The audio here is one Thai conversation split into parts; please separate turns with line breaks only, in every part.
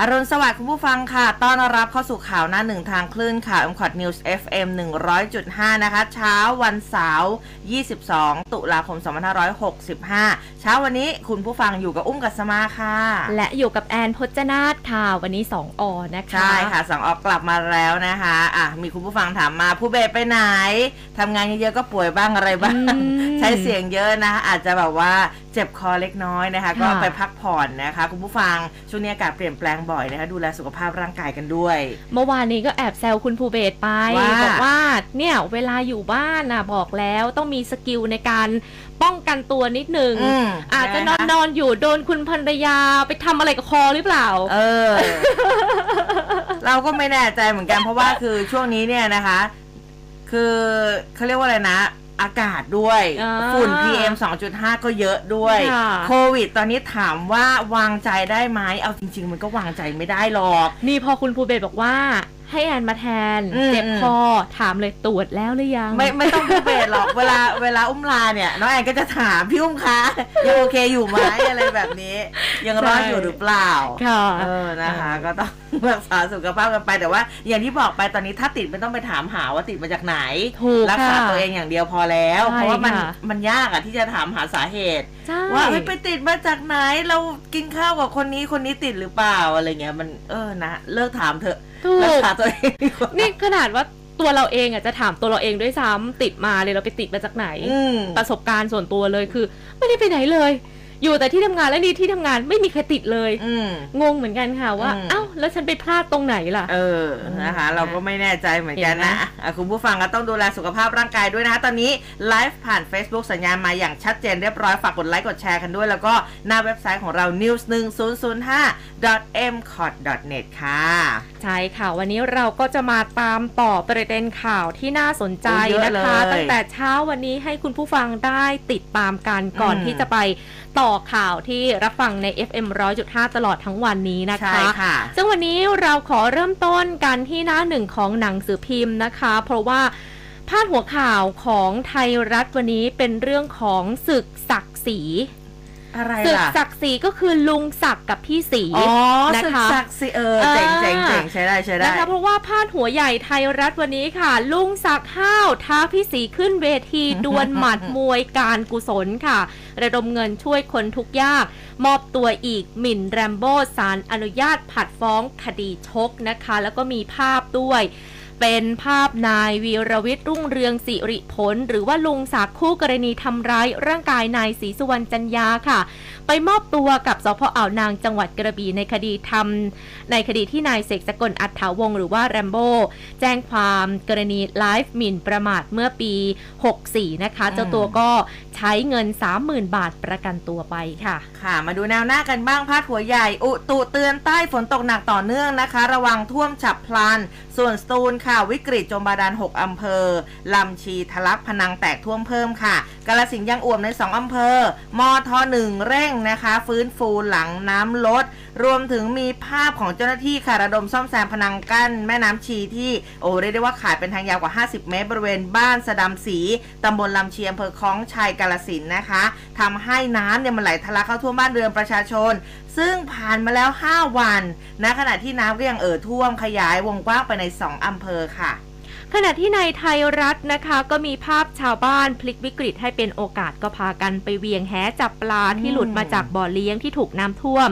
อรุณสวัสดิ์คุณผู้ฟังค่ะ ต้อนรับเข้าสู่ข่าวหน้าหนึ่งทางคลื่นข่าว m c o t News FM 100.5 นะคะ เช้าวันเสาร์ 22 ตุลาคม 2565 เช้าวันนี้คุณผู้ฟังอยู่กับอุ้มกัสมาค่ะ
และอยู่กับแอนพจนาถค่ะ วันนี้ 2ออนะคะ
ใช่ค่ะสองออกกลับมาแล้วนะคะ อะ มีคุณผู้ฟังถามมาผู้เบไปไหน ทำงานเยอะๆก็ป่วยบ้างอะไรบ้าง ใช้เสียงเยอะนะ อาจจะแบบว่า เจ็บคอเล็กน้อยนะคะ ก็ไปพักผ่อนนะคะ คุณผู้ฟังช่วงนี้อากาศเปลี่ยนแปลงบ่อยนะคะดูแลสุขภาพร่างกายกันด้วย
เมื่อวานนี้ก็แอบแซวคุณภูเบศไป
ว่า
บอกว่าเนี่ยเวลาอยู่บ้านน่ะบอกแล้วต้องมีสกิลในการป้องกันตัวนิดนึง
อืม
อาจจะนอนนอนอยู่โดนคุณภรรยาไปทำอะไรกับคอหรือเปล่า
เออ เราก็ไม่แน่ใจเหมือนกันเพราะว่าคือช่วงนี้เนี่ยนะคะ คือเขาเรียกว่าอะไรนะ อากาศด้วย
อ่า
ฝุ่น PM 2.5 ก็เยอะด้วย
ค่ะ
โควิด ตอนนี้ถามว่าวางใจได้ไหม เอาจริง ๆ มันก็วางใจไม่ได้หรอก
นี่พอคุณภูเบศบอกว่า ให้แอนมาแทน
อืม
เจ็บคอถามเลยตรวจแล้วหรือยัง
ไม่ไม่ต้องพูดเบสหรอกเวลาเวลาอุ้มลาเนี่ยน้องแอนก็จะถามพี่อุ้มคะยังโอเคอยู่ไหมอะไรแบบนี้ ยังรอดอยู่หรือเปล่า
ค่ะ
เออนะคะ ก็ต้องรักษาสุขภาพกันไปแต่ว่า อย่างที่บอกไปตอนนี้ถ้าติดไม่ต้องไปถามหาว่าติดมาจากไหน
ถูก
รัษา
ค่ะ
ตัวเองอย่างเดียวพอแล้ว
ใช่
เพราะว่ามัน
ค่ะ
มันยากอะที่จะถามหาสาเหตุ
ใช่
ว่าเฮ้ยไปติดมาจากไหนเรากินข้าวกับคนนี้คนนี้ติดหรือเปล่าอะไรเงี้ยมันเออนะเลิกถามเถอะ
ถู
รัก
ก
ษาตัวเองดีกว่า
นี่ขนาดว่าตัวเราเองอะจะถามตัวเราเองด้วยซ้ำติดมาเลยเราไปติดมาจากไหน
อืม
ประสบการณ์ส่วนตัวเลยคือ ไม่ได้ไปไหนเลย อยู่แต่ที่ทำงานและนี่ที่ทำงานไม่มีใครติดเลย
อืม
งงเหมือนกันค่ะว่า
อืม
เอ้าแล้วฉันไปพลาดตรงไหนล่ะ
เออนะคะ เราก็ไม่แน่ใจเหมือนกัน
เห็นไหม
นะอะคุณผู้ฟังก็ต้องดูแลสุขภาพร่างกายด้วยนะคะตอนนี้ไลฟ์ผ่าน Facebook สัญญาณมาอย่างชัดเจนเรียบร้อยฝากกดไลค์กดแชร์กันด้วย แล้วก็หน้าเว็บไซต์ของเรา news 1 0 0 5 m c o t net ค่ะ
ใช่ค่ะ วันนี้เราก็จะมาตามต่อประเด็นข่าวที่น่าสนใจ
โอ้เยอะ
นะคะ
เลย
ตั้งแต่เช้าวันนี้ให้คุณผู้ฟังได้ติดตามกันก่อน
อืม
ที่จะไป ต่อข่าวที่รับฟังใน FM 100.5 ตลอดทั้งวันนี้นะคะ
ใช่ค่ะ
ซึ่งวันนี้เราขอเริ่มต้นกันที่หน้าหนึ่งของหนังสือพิมพ์นะคะ เพราะว่าพาดหัวข่าวของไทยรัฐวันนี้เป็นเรื่องของศึกศักดิ์ศรี
อะไร
ศึก
ล่ะ
ศักดิ์ศรีก็คือลุงศักดิ์กับพี่ศรี
อ๋อ
นะ
ศึก
คะ
ศักดิ์สิเออเจ๋งเจ๋งเจ๋งใช้ได้ใช้ได้
นะคะเพราะว่าพาดหัวใหญ่ไทยรัฐวันนี้ค่ะ ลุงศักดิ์ห้าวท้าพี่ศรีขึ้นเวที ดวลหมัดมวยการกุศลค่ะ ระดมเงินช่วยคนทุกข์ยาก มอบตัวอีกหมิ่นแรมโบ้สารอนุญาตผัดฟ้องคดีชกนะคะ แล้วก็มีภาพด้วย เป็นภาพนายวีรวิทย์รุ่งเรืองสิริผล หรือว่าลุงศักดิ์คู่กรณีทำร้ายร่างกายนายศรีสุวรรณจันยาค่ะ ไปมอบตัวกับสพอ่าวนางจังหวัดกระบี่ในคดีทำในคดีที่นายเสกสกลอัฏฐาวงศ์หรือว่าแรมโบ้แจ้งความกรณีไลฟ์หมิ่นประมาทเมื่อปี 64 นะคะ
อืม
เจ้าตัวก็ใช้เงิน 30,000 บาทประกันตัวไปค่ะ
ค่ะ มาดูแนวหน้ากันบ้างพาดหัวใหญ่ อุตุเตือนใต้ฝนตกหนักต่อเนื่องนะคะ ระวังท่วมฉับพลัน ส่วนสตูลค่ะ วิกฤตจมบาดาล 6 อำเภอ ลำชีทะลักพนังแตกท่วมเพิ่มค่ะ กาลสินยังอ่วมใน 2 อำเภอ มทหนึ่งเร่งนะคะ ฟื้นฟูหลังน้ำลด รวมถึงมีภาพของเจ้าหน้าที่ค่ะระดมซ่อมแซมพนังกั้นแม่น้ำชีที่โอ้เรียกได้ว่าขาดเป็นทางยาวกว่า 50 เมตร บริเวณบ้านสะดำศรีตำบลลำชียงอำเภอคล้องชัยกาลสินนะคะทำให้น้ำเนี่ยมันไหลทะลักเข้าท่วมบ้านเรือนประชาชน ซึ่งผ่านมาแล้ว 5 วันนะขณะที่น้ำก็ยังเอ่อท่วมขยายวงกว้างไปใน 2 อำเภอค่ะ
ขณะที่ในไทยรัฐนะคะก็มีภาพชาวบ้านพลิกวิกฤตให้เป็นโอกาสก็พากันไปเวียงแหจับปลาที่หลุดมาจากบ่อเลี้ยงที่ถูกน้ำท่วม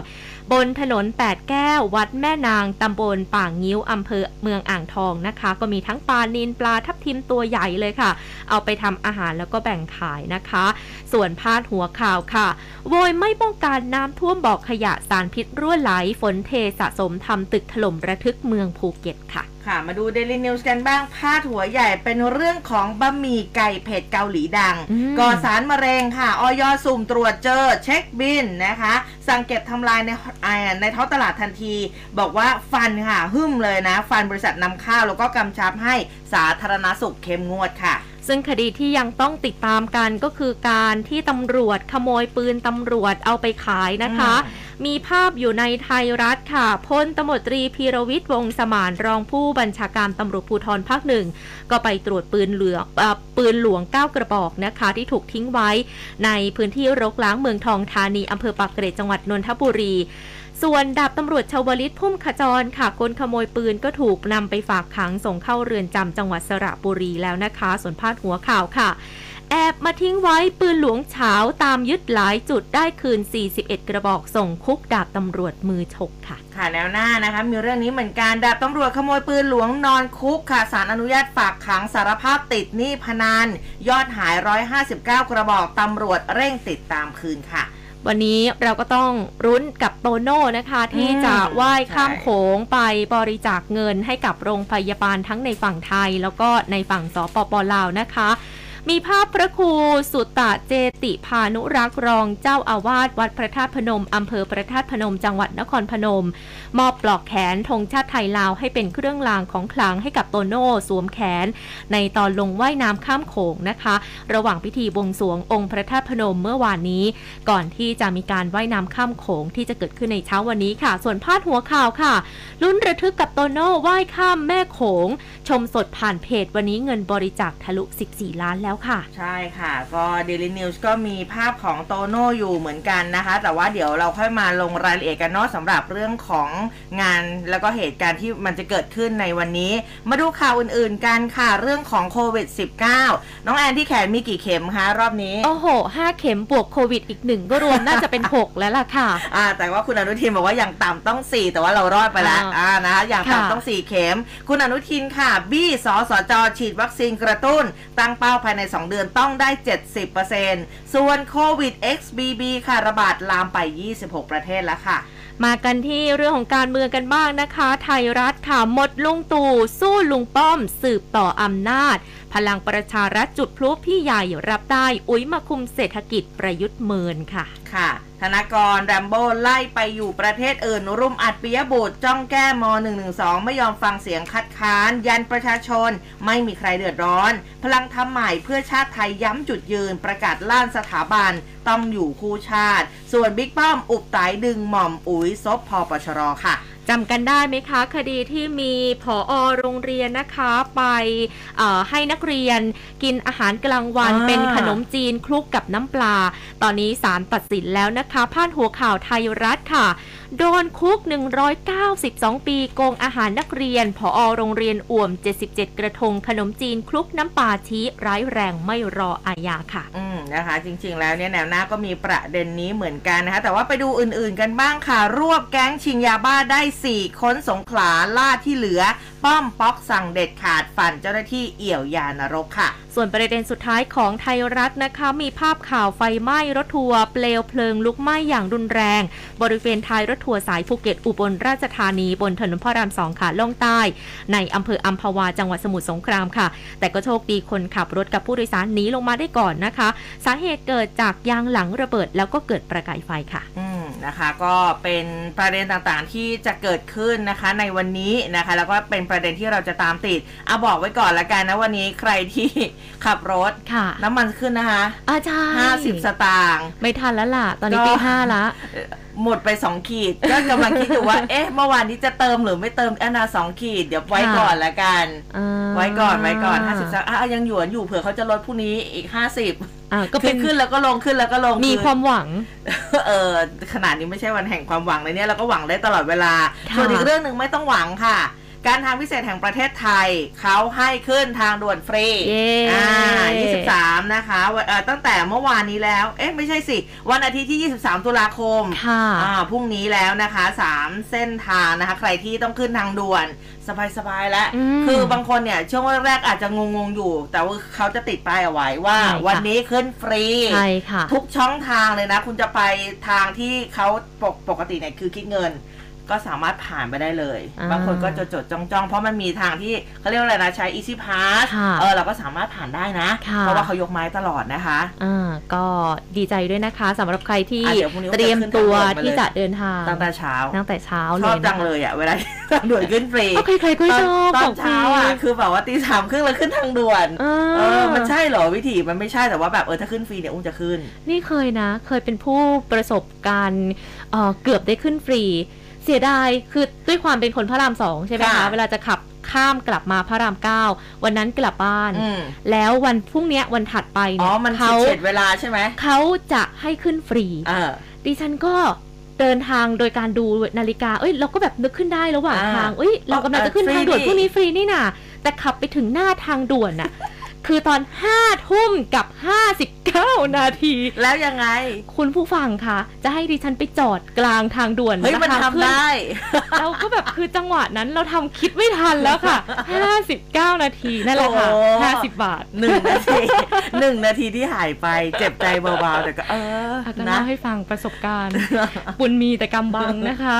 บนถนน 8 แก้ว วัดแม่นางตำบลป่างงิ้วอำเภอเมืองอ่างทองนะคะ ก็มีทั้งปลานินปลาทับทิมตัวใหญ่เลยค่ะ เอาไปทำอาหารแล้วก็แบ่งขายนะคะ ส่วนพาดหัวข่าวค่ะ โวยไม่ป้องกันน้ำท่วมบอกขยะสารพิษรั่วไหลฝนเทสะสมทำตึกถล่มระทึกเมืองภูเก็ตค่ะ
ค่ะมาดูเดลินิวส์กันบ้างพาดหัวใหญ่เป็นเรื่องของบะหมี่ไก่เผ็ดเกาหลีดัง
อืม
ก่อสารมะเร็งค่ะอย.สุ่มตรวจเจอเช็คบิลนะคะ สั่งเก็บทำลายในอ่าในท้องตลาดทันที บอกว่าฟันค่ะหึ่มเลยนะ ฟันบริษัทนำเข้าแล้วก็กำชับให้สาธารณสุขเข้มงวดค่ะ
ซึ่งคดีที่ยังต้องติดตามกันก็คือการที่ตำรวจขโมยปืนตำรวจเอาไปขายนะคะ มีภาพอยู่ในไทยรัฐค่ะพลตำรวจตรีพีรวิทย์วงศ์สมานรองผู้บัญชาการตำรวจภูธรภาคหนึ่ง ก็ไปตรวจปืนเหลืองเอ่อปืนหลวง 9 กระบอกนะคะ ที่ถูกทิ้งไว้ ในพื้นที่รกล้างเมืองทองธานีอำเภอปากเกร็ดจังหวัดนนทบุรี ส่วนดาบตำรวจชาวลิตพุ่มขจรค่ะ คนขโมยปืนก็ถูกนำไปฝากขังส่งเข้าเรือนจำจังหวัดสระบุรีแล้วนะคะ ส่วนพาดหัวข่าวค่ะ แอบมาทิ้งไว้ปืนหลวงเฉาตามยึดหลายจุดได้คืน 41 กระบอกส่งคุกดาบตำรวจมือฉกค่ะ
ค่ะแนวหน้านะคะ มีเรื่องนี้เหมือนกันดาบตำรวจขโมยปืนหลวงนอนคุกค่ะสารอนุญาตฝากขังสารภาพติดหนี้พนันยอดหาย 159 กระบอกตำรวจเร่งติดตามคืนค่ะ
วันนี้เราก็ต้องรุ้นกับโตโน่นะคะ ที่จะว่ายข้าม
ใช่
โขงไปบริจาคเงินให้กับโรงพยาบาลทั้งในฝั่งไทย แล้วก็ในฝั่งสปปลาวนะคะ มีภาพพระครูสุตตะเจติพานุรักษ์รองเจ้าอาวาสวัดพระธาตุพนมอำเภอพระธาตุพนมจังหวัดนครพนม มอบปลอกแขนธงชาติไทยลาวให้เป็นเครื่องรางของขลังให้กับโตโน่สวมแขน ในตอนลงว่ายน้ำข้ามโขงนะคะ ระหว่างพิธีบวงสรวงองค์พระธาตุพนมเมื่อวานนี้ ก่อนที่จะมีการว่ายน้ำข้ามโขงที่จะเกิดขึ้นในเช้าวันนี้ค่ะ ส่วนพาดหัวข่าวค่ะลุ้นระทึกกับโตโน่ว่ายข้ามแม่โขง ชมสดผ่านเพจวันนี้เงินบริจาคทะลุ 14 ล้านแล้วแล้วค่ะ
ใช่ค่ะ ก็ Daily News ก็มีภาพของโตโน่อยู่เหมือนกันนะคะ แต่ว่าเดี๋ยวเราค่อยมาลงรายละเอียดกันเนาะสำหรับเรื่องของงานแล้วก็เหตุการณ์ที่มันจะเกิดขึ้นในวันนี้ มาดูข่าวอื่นๆกันค่ะ เรื่องของโควิด -19 น้องแอนที่แขนมีกี่เข็มคะรอบนี้
โอ้โห5เข็มบวกโควิดอีกหนึ่งก็รวมน่าจะเป็น 6 แล้วล่ะค่ะ
อ่า แต่ว่าคุณอนุทินบอกว่าอย่างต่ำต้อง 4 แต่ว่าเรารอดไปแล้ว
อ่า
อ่านะคะอย่าง
ค่ะ
ต่ำต้อง 4 เข็ม คุณอนุทินค่ะ บี้สสจฉีดวัคซีนกระตุ้น ตั้งเป้าภายใน2 เดือนต้องได้ 70%ส่วนโควิด XBB ค่ะระบาดลามไป 26 ประเทศแล้วค่ะ
มากันที่เรื่องของการเมืองกันบ้างนะคะ ไทยรัฐค่ะหมดลุงตู่สู้ลุงป้อม สืบต่ออำนาจ พลังประชารัฐจุดพลุพี่ใหญ่รับได้ อุ้ยมาคุมเศรษฐกิจประยุทธ์เมินค่ะ
ค่ะ ธนากรแรมโบ้ไล่ไปอยู่ประเทศอื่น รุมอัดปิยบุตรจ้องแก้ม .112 ไม่ยอมฟังเสียงคัดค้าน ยันประชาชน ไม่มีใครเดือดร้อน พลังทำใหม่เพื่อชาติไทยย้ำจุดยืน ประกาศล่านสถาบัน ต้องอยู่คู่ชาติ ส่วนบิ๊กป้อมอุบไตดึงหม่อมอุ๋ยซบพอปชรค่ะ
จำกันได้ไหมคะ คดีที่มีผอโรงเรียนนะคะ ไปเอ่อให้นักเรียนกินอาหารกลางวัน
อ่า
เป็นขนมจีนคลุกกับน้ำปลา ตอนนี้ศาลตัดสินแล้วนะคะพาดหัวข่าวไทยรัฐค่ะ โดนคุก 192 ปีโกงอาหารนักเรียน ผอโรงเรียนอ่วม 77 กระทงขนมจีนคลุกน้ำปลาชี้ร้ายแรงไม่รออาญาค่ะ
อืมนะคะ จริง ๆ แล้วเนี่ยแนวหน้าก็มีประเด็นนี้เหมือนกันนะคะแต่ว่าไปดูอื่น ๆ กันบ้างค่ะ รวบแก๊งชิงยาบ้าได้4 ค้นสงขลาล่าที่เหลือ ป้อมป๊อกสั่งเด็ดขาดฝันเจ้าหน้าที่เอี่ยวยานรกค่ะ
ส่วนประเด็นสุดท้ายของไทยรัฐนะคะ มีภาพข่าวไฟไหม้รถทัวร์เปลวเพลิงลุกไหม้อย่างรุนแรง บริเวณท้ายรถทัวร์สายภูเก็ตอุบลราชธานีบนถนนพระรามสองขาล่องใต้ ในอำเภออัมพวาจังหวัดสมุทรสงครามค่ะ แต่ก็โชคดีคนขับรถกับผู้โดยสารหนีลงมาได้ก่อนนะคะ สาเหตุเกิดจากยางหลังระเบิดแล้วก็เกิดประกายไฟค่ะ
อืม นะคะ ก็เป็นประเด็นต่างๆที่จะเกิดขึ้นนะคะในวันนี้นะคะ แล้วก็เป็นประเด็นที่เราจะตามติดเอาบอกไว้ก่อนละกันนะวันนี้ใครที่ขับรถ
ค่ะ
น้ำมันขึ้นนะคะ
อาจารย์
50สตางค์
ไม่ทันแล้วล่ะ ตอนนี้
ก็
ตีห้าละ
หมดไป2ขีด ก็กำลังคิดอยู่ว่า เอ๊ะ เมื่อวานนี้จะเติมหรือไม่เติมแอนนาสองขีด เดี๋ยวไว้
ค่ะ
ก่อนละกัน
อ่า
ไว้ก่อนไว้ก่อน50สักอะยังหยวนอยู่เผื่อเขาจะลดพรุ่งนี้อีก50
อ่าก็
ก็
เป็
เป็นนขึ้นแล้วก็ลงขึ้นแล้วก็ลง
มี
อ
ความหวัง
เออขนาดนี้ไม่ใช่วันแห่งความหวังเลยเนี่ยเราก็หวังได้ตลอดเวลา
ค่ะ
ส่วนอีกเรื่องหนึ่งไม่ต้องหวังค่ะ การทางพิเศษแห่งประเทศไทยเขาให้ขึ้นทางด่วนฟรี
เย้
อ่า23 นะคะวันเอ่อตั้งแต่เมื่อวานนี้แล้ว เอ๊ะไม่ใช่สิ วันอาทิตย์ที่ 23 ตุลาคม
ค่ะ
อ่าพรุ่งนี้แล้วนะคะ 3 เส้นทางนะคะ ใครที่ต้องขึ้นทางด่วนสบายๆแล้ว
อืม
คือบางคนเนี่ย ช่วงแรกๆอาจจะงงๆอยู่ แต่ว่าเขาจะติดป้ายเอาไว้ว่า
ใช่ค่ะ
วันนี้ขึ้นฟรี
ใช่ค่ะ
ทุกช่องทางเลยนะ คุณจะไปทางที่เขาปกปกติเนี่ยคือคิดเงิน ก็สามารถผ่านไปได้เลย
อ่า
บางคนก็จดจดจ้องจ้องๆเพราะมันมีทางที่เขาเรียกว่าอะไรนะใช้ easy pass
ค่ะ
เออเราก็สามารถผ่านได้นะ
ค่ะ
เพราะว่าเขายกไม้ตลอดนะคะ
อ่าก็ดีใจด้วยนะคะสำหรับใครที่
อะเดี๋ยวพรุ่งนี้
เตรียมตัว
จะขึ้นทางด่วนมาเลย
ที่จะเดินทาง
ตั้งแต่เช้า
ตั้งแต่เช้า
ช
เล
อบ
ย
จั
นะ
ง
คะ
เลยอะเวลาทางด่วนขึ้นฟรี
ก็ใครๆก็ชอบ
ตอน
ของ
เช้าอะคือแบบว่าตีสามครึ่งแล้วขึ้นทางด่วน
เอ
เอ
อ
อมันใช่เหรอวิธีมันไม่ใช่แต่ว่าแบบเออถ้าขึ้นฟรีเนี่ยอุ้มจะขึ้น
นี่เคยนะ เคยเป็นผู้ประสบการณ์เอ่อเกือบได้ขึ้นฟรี เสียดายคือด้วยความเป็นคนพระรามสองใช่ไหมคะ
ค่ะ
เวลาจะขับข้ามกลับมาพระรามเก้าวันนั้นกลับบ้าน
อืม
แล้ววันพรุ่งเนี้ยวันถัดไป
อ๋อ
เนี่ย
มัน
เขา
เฉียดเวลาใช่ไหม
เขาจะให้ขึ้นฟรี
เออ
ดิฉันก็เดินทางโดยการดูนาฬิกา เอ้ยเราก็แบบนึกขึ้นได้ระหว่าง
อ่า
ทาง เอ้ยเรากำลังจะขึ้น
เออ
ทางด่วน
ฟรี
พรุ่งนี้ฟรีนี่น่ะ แต่ขับไปถึงหน้าทางด่วนน่ะ คือตอนห้าทุ่มกับห้าสิบเก้านาที
แล้วยังไง
คุณผู้ฟังคะจะให้ดิฉันไปจอดกลางทางด่วน
เฮ้ยมัน
นะคะ
ทำ
เพื่อ
ได้
เราก็แบบคือจังหวะนั้นเราทำคิดไม่ทันแล้วค่ะ59นาทีนั่นแหละค่ะ
โอ้
50บาท
หนึ่งนาทีหนึ่งนาทีที่หายไปเจ็บใจเบาๆแต่ก็เออ
อาจจะ
นะ
เล่าให้ฟังประสบการณ์บุญมีแต่กำบังนะคะ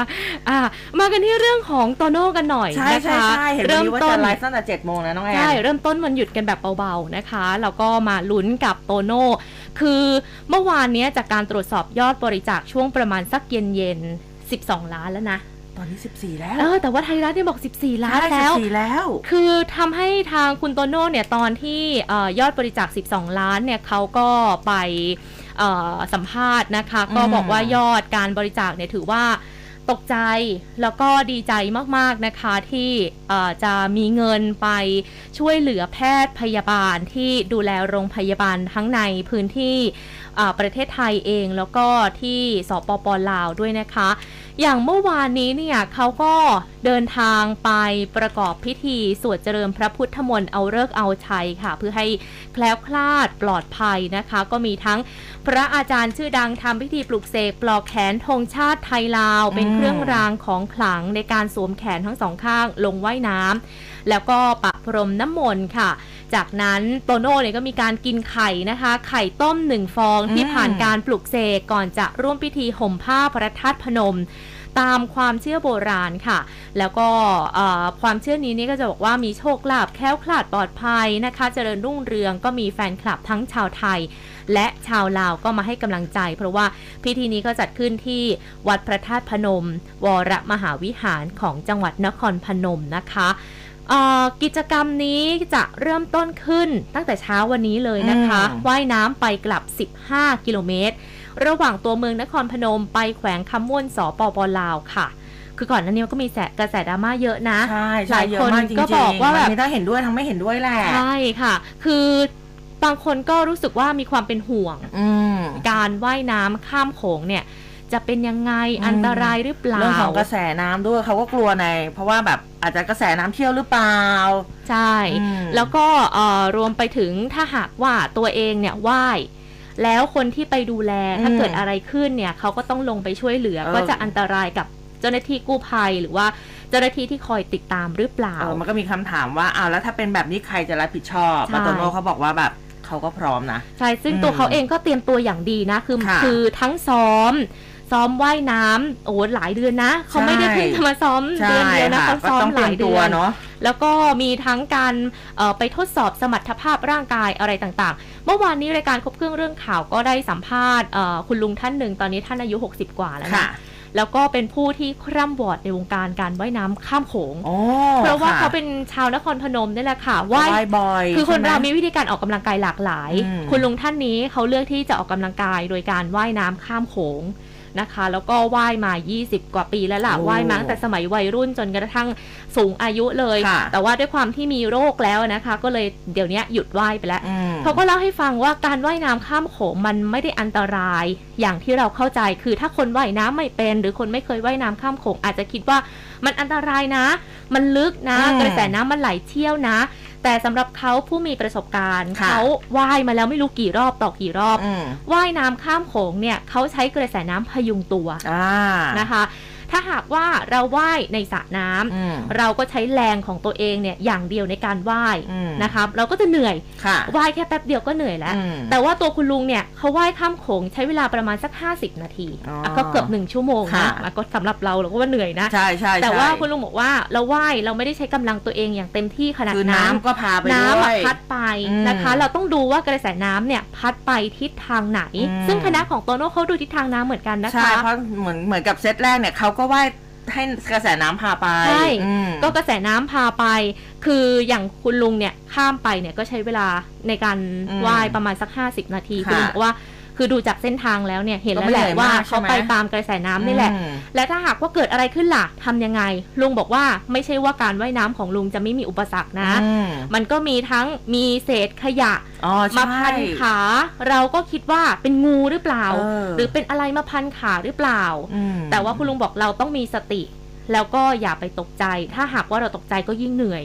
อะมากันที่เรื่องของโตโน่กันหน่อย
ใช่
นะ
ใช่
คะ
ใช่เห็นวัน
เริ่ม
นี้ว่า
ต้
จะ
น
ไลฟ์ตั้งแต่เจ็ดโมงนะน้องแอน
ใช่เริ่มต้นวันหยุดกันแบบเบาๆนะคะแล้วก็มาลุ้นกับโตโน่คือเมื่อวานเนี้ยจากการตรวจสอบยอดบริจาคช่วงประมาณสักเย็นๆ12 ล้านแล้วนะ
ตอนนี้สิบสี่แล้ว
เออ แต่ว่าไทยรัฐเนี่ยบอก 14 ล้าน
ใช่
แล้ว
14แล้ว
คือทำให้ทางคุณโตโน่เนี่ย ตอนที่เอ่อยอดบริจาค 12 ล้านเนี่ยเขาก็ไปเอ่อสัมภาษณ์นะคะ ก็
อืม
บอกว่ายอดการบริจาคเนี่ยถือว่า ตกใจแล้วก็ดีใจมากๆนะคะที่จะมีเงินไปช่วยเหลือแพทย์พยาบาลที่ดูแลโรงพยาบาลทั้งในพื้นที่ประเทศไทยเองแล้วก็ที่สปปลาวด้วยนะคะอย่างเมื่อวานนี้เนี่ยเขาก็เดินทางไปประกอบพิธีสวดเจริญพระพุทธมนต์เอาเลิกษ์เอาชัยค่ะ เพื่อให้แคล้วคลาดปลอดภัยนะคะ ก็มีทั้งพระอาจารย์ชื่อดังทำพิธีปลุกเสกปลอกแขนธงชาติไทยลาว เป็นเครื่องรางของขลังในการสวมแขนทั้งสองข้างลงว่ายน้ำแล้วก็ปะพรมน้ำมนต์ค่ะ จากนั้นโตโน่เนี่ยก็มีการกินไข่นะคะ ไข่ต้มหนึ่งฟองที่
อืม
ผ่านการปลุกเสกก่อนจะร่วมพิธีห่มผ้าพระธาตุพนมตามความเชื่อโบราณค่ะ แล้วก็เอ่อความเชื่อนี้นี่ก็จะบอกว่ามีโชคลาภแคล้วคลาดปลอดภัยนะคะ เจริญรุ่งเรืองก็มีแฟนคลับทั้งชาวไทย และชาวลาวก็มาให้กำลังใจ เพราะว่าพิธีนี้ก็จัดขึ้นที่วัดพระธาตุพนม วรมหาวิหารของจังหวัดนครพนมนะคะเอ่อ กิจกรรมนี้จะเริ่มต้นขึ้นตั้งแต่เช้าวันนี้เลยนะคะ
อืม
ว่ายน้ำไปกลับ 15 กิโลเมตร ระหว่างตัวเมืองนครพนมไปแขวงคำม่วนสปปลาวค่ะคือก่อนหน้านี้มันก็มีแสกระแสดราม่าเยอะนะ
ใช่
ห
ใช่
ลาย
เย
ค
อะ
น
มากจริงๆ
ก็บอกว่าแบบ
มันมีทั้งเห็นด้วยทั้งไม่เห็นด้วยแหละ
ใช่ค่ะ คือบางคนก็รู้สึกว่ามีความเป็นห่วง
อืม
การว่ายน้ำข้ามโขงเนี่ย จะเป็นยังไง
อืม
อันตรายหรือเปล่า
เรื่องของกระแสน้ำด้วยเขาก็กลัวใน เพราะว่าแบบอาจจะกระแสน้ำเที่ยวหรือเปล่า
ใช่
อืม
แล้วก็เอ่อรวมไปถึงถ้าหากว่าตัวเองเนี่ยว่ายแล้วคนที่ไปดูแลถ้าเกิดอะไรขึ้นเนี่ยเขาก็ต้องลงไปช่วยเหลือ
เออ
ก็จะอันตรายกับเจ้าหน้าที่กู้ภัยหรือว่าเจ้าหน้าที่ที่คอยติดตามหรือเปล่า
เออมันก็มีคำถามว่าอ้าวแล้วถ้าเป็นแบบนี้ใครจะรับผิดชอบ
ใช่
ปาโตโน่เขาบอกว่าแบบเขาก็พร้อมนะ
ใช่ ซึ่ง
อืม
ตัวเขาเองก็เตรียมตัวอย่างดีนะ คือ
ค่ะ
คือทั้งซ้อม ซ้อมว่ายน้ำโอ้หลายเดือนนะ เขาไม่ได้เพิ่งจะมาซ้อม
ใช่
เดือนเดียวนะ
ค่ะ
เขา
ก็
ซ้อม
ต้อง
ห
เตรี
ลายย
ม
เดื
ตัว
อน
เนาะ
แล้วก็มีทั้งการเอ่อไปทดสอบสมรรถภาพร่างกายอะไรต่างๆ เมื่อวานนี้รายการครบเครื่องเรื่องข่าวก็ได้สัมภาษณ์เอ่อคุณลุงท่านหนึ่งตอนนี้ท่านอายุ 60 กว่าแล้ว
ค่ะ
นะแล้วก็เป็นผู้ที่คร่ำวอดในวงการการว่ายน้ำข้ามโขง
โอ้
เพราะว่า
ค่
เขาเป็นชาวนครพนมนี่แหละค่ะ
ว่า
ว่าย
ยบ่อย
คือคน
ใช่ไห
เรามีวิธีการออกกำลังกายหลากหลาย
อืม
คุณลุงท่านนี้เขาเลือกที่จะออกกำลังกายโดยการว่ายน้ำข้ามโขง นะคะ แล้วก็ว่ายมา 20 กว่าปีแล้วล่ะ
โอ้
ว่ายมาตั้งแต่สมัยวัยรุ่นจนกระทั่งสูงอายุเลย
ค่ะ
แต่ว่าด้วยความที่มีโรคแล้วนะคะ ก็เลยเดี๋ยวนี้หยุดว่ายไปแล้ว
อืม
เขาก็เล่าให้ฟังว่าการว่ายน้ำข้ามโขงมันไม่ได้อันตราย อย่างที่เราเข้าใจคือถ้าคนว่ายน้ำไม่เป็น หรือคนไม่เคยว่ายน้ำข้ามโขงอาจจะคิดว่า มันอันตรายนะ มันลึกนะ
อืม
กระแสน้ำมันไหลเชี่ยวนะ แต่สำหรับเขาผู้มีประสบการณ์
ค่ะ
เขาว่ายมาแล้วไม่รู้กี่รอบต่อกี่รอบ
อืม
ว่ายน้ำข้ามโขงเนี่ยเขาใช้กระแสน้ำพยุงตัว
อ่า
นะคะ ถ้าหากว่าเราว่ายในสระน้ำ
อืม
เราก็ใช้แรงของตัวเองเนี่ยอย่างเดียวในการว่าย
อืม
นะครับเราก็จะเหนื่อย
ค่ะ
ว่ายแค่แป๊บเดียวก็เหนื่อยแล้ว
อืม
แต่ว่าตัวคุณลุงเนี่ยเขาว่ายข้ามโขงใช้เวลาประมาณสัก 50 นาที
อ๋ออะ
ก็เกือบหนึ่งชั่วโมง
ค่ะ
นะอะก็สำหรับเราเราก็ว่าเหนื่อยนะ
ใช่ใช่
แต่ว่า
ใช่
คุณลุงบอกว่าเราว่ายเราไม่ได้ใช้กำลังตัวเองอย่างเต็มที่ขนาด
คือ
นั้น
น้ำก็พาไป
น้ำ
ด้ว
อะ
ย
พัดไป
อืม
นะคะ เราต้องดูว่ากระแสน้ำเนี่ยพัดไปทิศทางไหน
อืม
ซึ่งคณะของโตโน่เขาดูทิศทางน้ำเหมือนกันนะคะ
ใช่เพราะเหมือนเหมือนกับเซตแรกเนี่ยเขาก็ว่ายให้กระแสน้ำพาไป
ใช่
อืม
ก็กระแสน้ำพาไป คืออย่างคุณลุงเนี่ยข้ามไปเนี่ยก็ใช้เวลาในการ
อืม
ว่ายประมาณสัก 50 นาที
ค่ะ
คุณลุงบอกว่า คือดูจากเส้นทางแล้วเนี่ยเห็น
ก็
แล้ว
ไม่
แหละ
เหนื่อย
ว่ามา
ก
เขา
ใช่ไหม
ไปตามกระแสน้ำนี่แหละ
อืม
และถ้าหากว่าเกิดอะไรขึ้นล่ะทำยังไง ลุงบอกว่าไม่ใช่ว่าการว่ายน้ำของลุงจะไม่มีอุปสรรคนะ
อืม
มันก็มีทั้งมีเศษขยะ
อ๋อใช่
มาพันขา เราก็คิดว่าเป็นงูหรือเปล่า
เออ
หรือเป็นอะไรมาพันขาหรือเปล่า
อืม
แต่ว่าคุณลุงบอกเราต้องมีสติ แล้วก็อย่าไปตกใจ ถ้าหากว่าเราตกใจก็ยิ่งเหนื่อย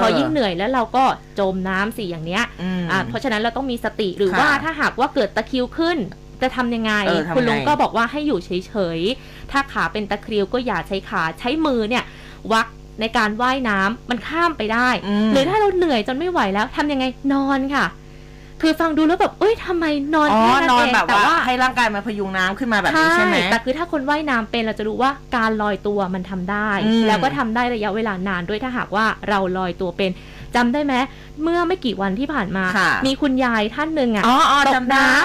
พอยิ่งเหนื่อยแล้วเราก็จมน้ำสิอย่างเนี้ย
ม
อะเพราะฉะนั้นเราต้องมีสติหรือ
ค่ะ
ว่าถ้าหากว่าเกิดตะคริวขึ้นจะทำยังไง
เออทำไง
คุณลุงก็บอกว่าให้อยู่เฉยๆ ถ้าขาเป็นตะคริวก็อย่าใช้ขาใช้มือเนี่ย วักในการว่ายน้ำมันข้ามไปได้
ม
หรือถ้าเราเหนื่อยจนไม่ไหวแล้วทำยังไงนอนค่ะ คือฟังดูแล้วแบบเอ้ยทำไมนอน
อ๋อ
แค่นั้น
นอน
เอง
แบบ
แต่
ว่า
ว่า
ให้ร่างกายมันพยุงน้ำขึ้นมาแบบนี้ใช่ไหม
แต่คือถ้าคนว่ายน้ำเป็นเราจะรู้ว่าการลอยตัวมันทำได้
อืม
แล้วก็ทำได้ระยะเวลานานด้วยถ้าหากว่าเราลอยตัวเป็นจำได้ไหมเมื่อไม่กี่วันที่ผ่านมา
ค่ะ
มีคุณยายท่านหนึ่งอะ
อ๋ออ๋อ
ตก
จำได้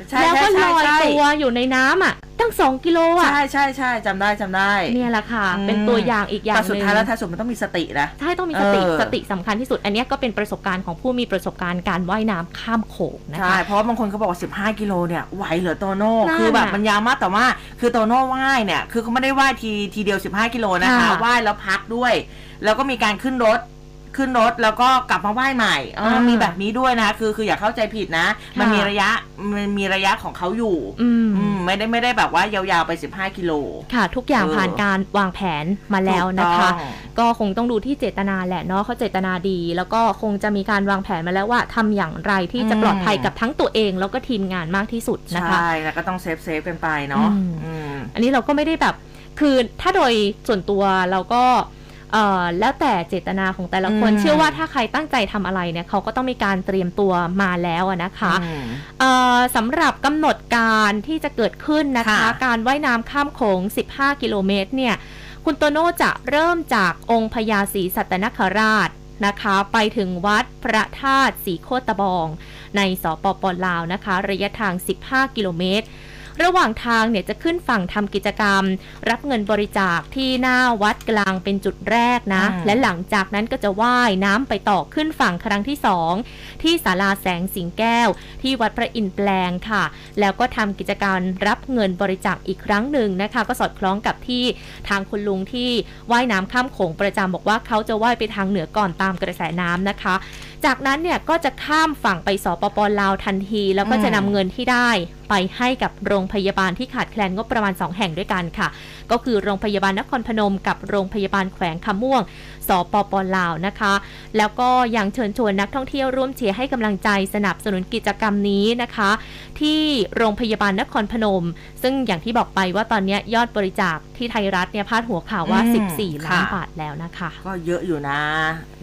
น้
ใช่
แล้วก็ล
ใช่
อย
ใช่
ตัวอยู่ในน้ำอะ ตั้งสองกิโลอะ
ใช่ใช่ใช่จำได้จำได้
เนี่ยแหละค่ะ
อืม
เป็นตัวอย่างอีกอย่าง
แต่
ห
สุด
นึ่ง
ท้ายแล้วท้ายสุดมันต้องมีสตินะ
ใช่ต้องมีสติ
เออ
สติสำคัญที่สุด อันเนี้ยก็เป็นประสบการณ์ของผู้มีประสบการณ์การว่ายน้ำข้ามโขงนะ
ใช่
คะ
เพราะว่าบางคนเขาบอกว่า 15 กิโลเนี่ยไหวเหรอโตโน่
นั่น
คือแบบ
น่ะ
มันยาวมากแต่ว่า คือโตโน่ว่ายเนี่ย คือเขาไม่ได้ว่ายทีทีเดียว 15 กิโลนะคะ
ค่ะ
ว่ายแล้วพักด้วย แล้วก็มีการขึ้นรถ ขึ้นรถแล้วก็กลับมาว่ายใหม่อ่า
อ่ามี
มีแบบนี้ด้วยนะคือคืออย่าเข้าใจผิดนะ มัน
ค่ะ
มีระยะมันมีระยะของเขาอยู่
อืม
อืมไม่ได้ไม่ได้แบบว่ายาวๆไป 15 กิโล
ค่ะ ทุกอย่าง
เออ
ผ่านการวางแผนมาแล้วนะคะ
ถูกต้อง
ก็คงต้องดูที่เจตนาแหละเนาะเขาเจตนาดี แล้วก็คงจะมีการวางแผนมาแล้วว่าทำอย่างไรที่จะ
อืม
ปลอดภัยกับทั้งตัวเอง แล้วก็ทีมงานมากที่สุดนะคะ
ใช่แล้วก็ต้อง save save กันไปเนาะ
อืม
อืม
อันนี้เราก็ไม่ได้แบบคือถ้าโดยส่วนตัวเราก็เอ่อ แล้วแต่เจตนาของแต่ละคน
อืม
เชื่อว่าถ้าใครตั้งใจทำอะไรเนี่ยเขาก็ต้องมีการเตรียมตัวมาแล้วอะนะคะ
อืม
เอ่อสำหรับกำหนดการที่จะเกิดขึ้นนะคะ
ค่ะ
การว่ายน้ำข้ามโขง 15 กิโลเมตรเนี่ยคุณโตโน่จะเริ่มจากองค์พญาศรีสัตนคราชนะคะ ไปถึงวัดพระธาตุสีโคตบอง ในสปปลาวนะคะ ระยะทาง 15 กิโลเมตร ระหว่างทางเนี่ยจะขึ้นฝั่งทำกิจกรรม รับเงินบริจาคที่หน้าวัดกลางเป็นจุดแรกนะ
อืม
และหลังจากนั้นก็จะว่ายน้ำไปต่อขึ้นฝั่งครั้งที่สองที่ศาลาแสงสิงแก้ว ที่วัดพระอินทร์แปลงค่ะ แล้วก็ทำกิจการรับเงินบริจาคอีกครั้งหนึ่งนะคะ ก็สอดคล้องกับที่ทางคุณลุงที่ว่ายน้ำข้ามโขงประจำบอกว่าเขาจะว่ายไปทางเหนือก่อนตามกระแสน้ำนะคะ จากนั้นเนี่ยก็จะข้ามฝั่งไปสปปลาวทันที แล้วก็จะนำเงินที่ได้ไปให้กับโรงพยาบาลที่ขาดแคลนงบประมาณ 2 แห่งด้วยกันค่ะ ก็คือโรงพยาบาลนครพนมกับโรงพยาบาลแขวงคำม่วงสปปลาวนะคะ แล้วก็ยังเชิญชวนนักท่องเที่ยวร่วมเชียร์ให้กำลังใจสนับสนุนกิจกรรมนี้นะคะ ที่โรงพยาบาลนครพนม ซึ่งอย่างที่บอกไปว่าตอนนี้ยอดบริจาคที่ไทยรัฐเนี่ยพาดหัวข่าวว่า
อืม
14 ล้าน
ค่ะ
บาทแล้วนะคะ
ก็เยอะอยู่นะ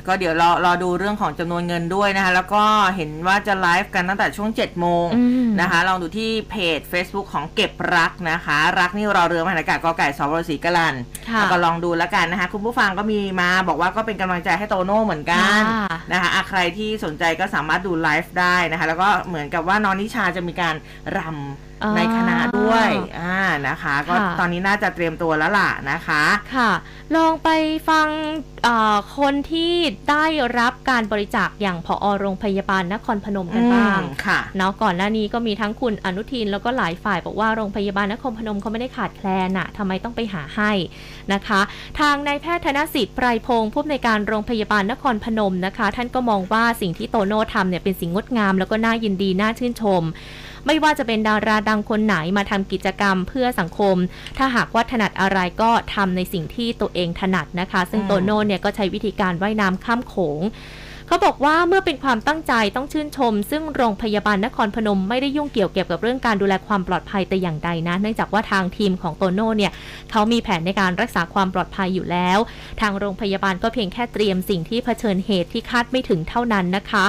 ก็เดี๋ยวรอรอดูเรื่องของจำนวนเงินด้วยนะคะ แล้วก็เห็นว่าจะไลฟ์กันตั้งแต่ช่วง7จ็ดโมง
อืม
นะคะ ลองดูที่เพจ Facebook ของเก็บรักนะคะ รักนี่รอเรือมหานอากาศกอไก่สวรศรีกลัน
ค่ะ
แล้วก็ลองดูแล้วกันนะคะ คุณผู้ฟังก็มีมาบอกว่าก็เป็นกำลังใจให้โตโน่เหมือนกัน
ค่ะ
นะคะอะใครที่สนใจก็สามารถดูไลฟ์ได้นะคะ แล้วก็เหมือนกับว่าน้องนิชาจะมีการรำ
อ่า
ในคณะด้วยอ่านะคะ ก็
ค่ะ
ตอนนี้น่าจะเตรียมตัวแล้วล่ะนะคะ
ค่ะ ลองไปฟังเอ่อคนที่ได้รับการบริจาคอย่างผอโรงพยาบาลนครพนมกันบ้าง
อืมค่ะ
เนาะก่อนหน้านี้ก็มีทั้งคุณอนุทินแล้วก็หลายฝ่ายบอกว่าโรงพยาบาลนครพนมเขาไม่ได้ขาดแคลนอะทำไมต้องไปหาให้นะคะ ทางนายแพทย์ธนสิทธิ์ไพรพงศ์ผู้อำนวยการโรงพยาบาลนครพนมนะคะ ท่านก็มองว่าสิ่งที่โตโน่ทำเนี่ยเป็นสิ่งงดงาม แล้วก็น่ายินดีน่าชื่นชม ไม่ว่าจะเป็นดาราดังคนไหนมาทำกิจกรรมเพื่อสังคม ถ้าหากว่าถนัดอะไรก็ทำในสิ่งที่ตัวเองถนัดนะคะ ซึ่ง
อืม
โตโน่เนี่ยก็ใช้วิธีการว่ายน้ำข้ามโขงเขาบอกว่าเมื่อเป็นความตั้งใจต้องชื่นชม ซึ่งโรงพยาบาลนครพนมไม่ได้ยุ่งเกี่ยวเกี่ยวกับเรื่องการดูแลความปลอดภัยแต่อย่างใดนะ เนื่องจากว่าทางทีมของโตโน่เนี่ยเขามีแผนในการรักษาความปลอดภัยอยู่แล้ว ทางโรงพยาบาลก็เพียงแค่เตรียมสิ่งที่เผชิญเหตุที่คาดไม่ถึงเท่านั้นนะคะ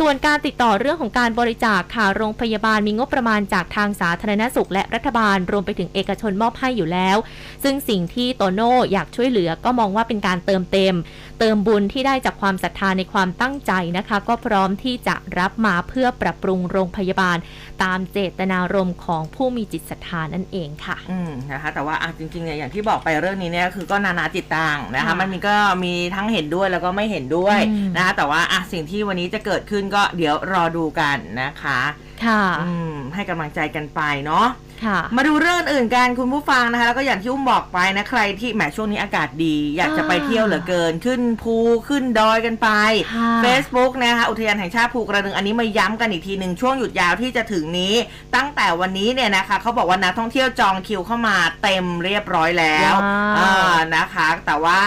ส่วนการติดต่อเรื่องของการบริจาคค่ะโรงพยาบาลมีงบประมาณจากทางสาธารณสุข และรัฐบาลรวมไปถึงเอกชนมอบให้อยู่แล้ว ซึ่งสิ่งที่โตโน่อยากช่วยเหลือก็มองว่าเป็นการเติมเต็ม เติมบุญที่ได้จากความศรัทธาในความตั้งใจนะคะ ก็พร้อมที่จะรับมาเพื่อปรับปรุงโรงพยาบาล ตามเจตนารมณ์ของผู้มีจิตศรัทธานั่นเองค่ะ
อืมนะคะแต่ว่าอะจริงๆเนี่ยอย่างที่บอกไปเรื่องนี้เนี่ยคือก็นานาจิตตังนะคะ
ค่ะ
มันมีก็มีทั้งเห็นด้วยแล้วก็ไม่เห็นด้วย
อืม
นะคะแต่ว่าอะสิ่งที่วันนี้จะเกิดขึ้นก็เดี๋ยวรอดูกันนะคะ
ค่ะ
อืมให้กำลังใจกันไปเนาะ
ค่ะ
มาดูเรื่องอื่นกันคุณผู้ฟังนะคะแล้วก็อย่างที่อุ้มบอกไปนะใครที่แหมช่วงนี้อากาศดี อยากจะไปเที่ยวเหลือเกิน ขึ้นภูขึ้นดอยกันไป
ค่ะ
Facebook นะคะอุทยานแห่งชาติภูกระดึงอันนี้มาย้ำกันอีกทีหนึ่งช่วงหยุดยาวที่จะถึงนี้ ตั้งแต่วันนี้เนี่ยนะคะเขาบอกว่านักท่องเที่ยวจองคิวเข้ามาเต็มเรียบร้อยแล้ว
ว้าว
อ่านะคะ แต่ว่า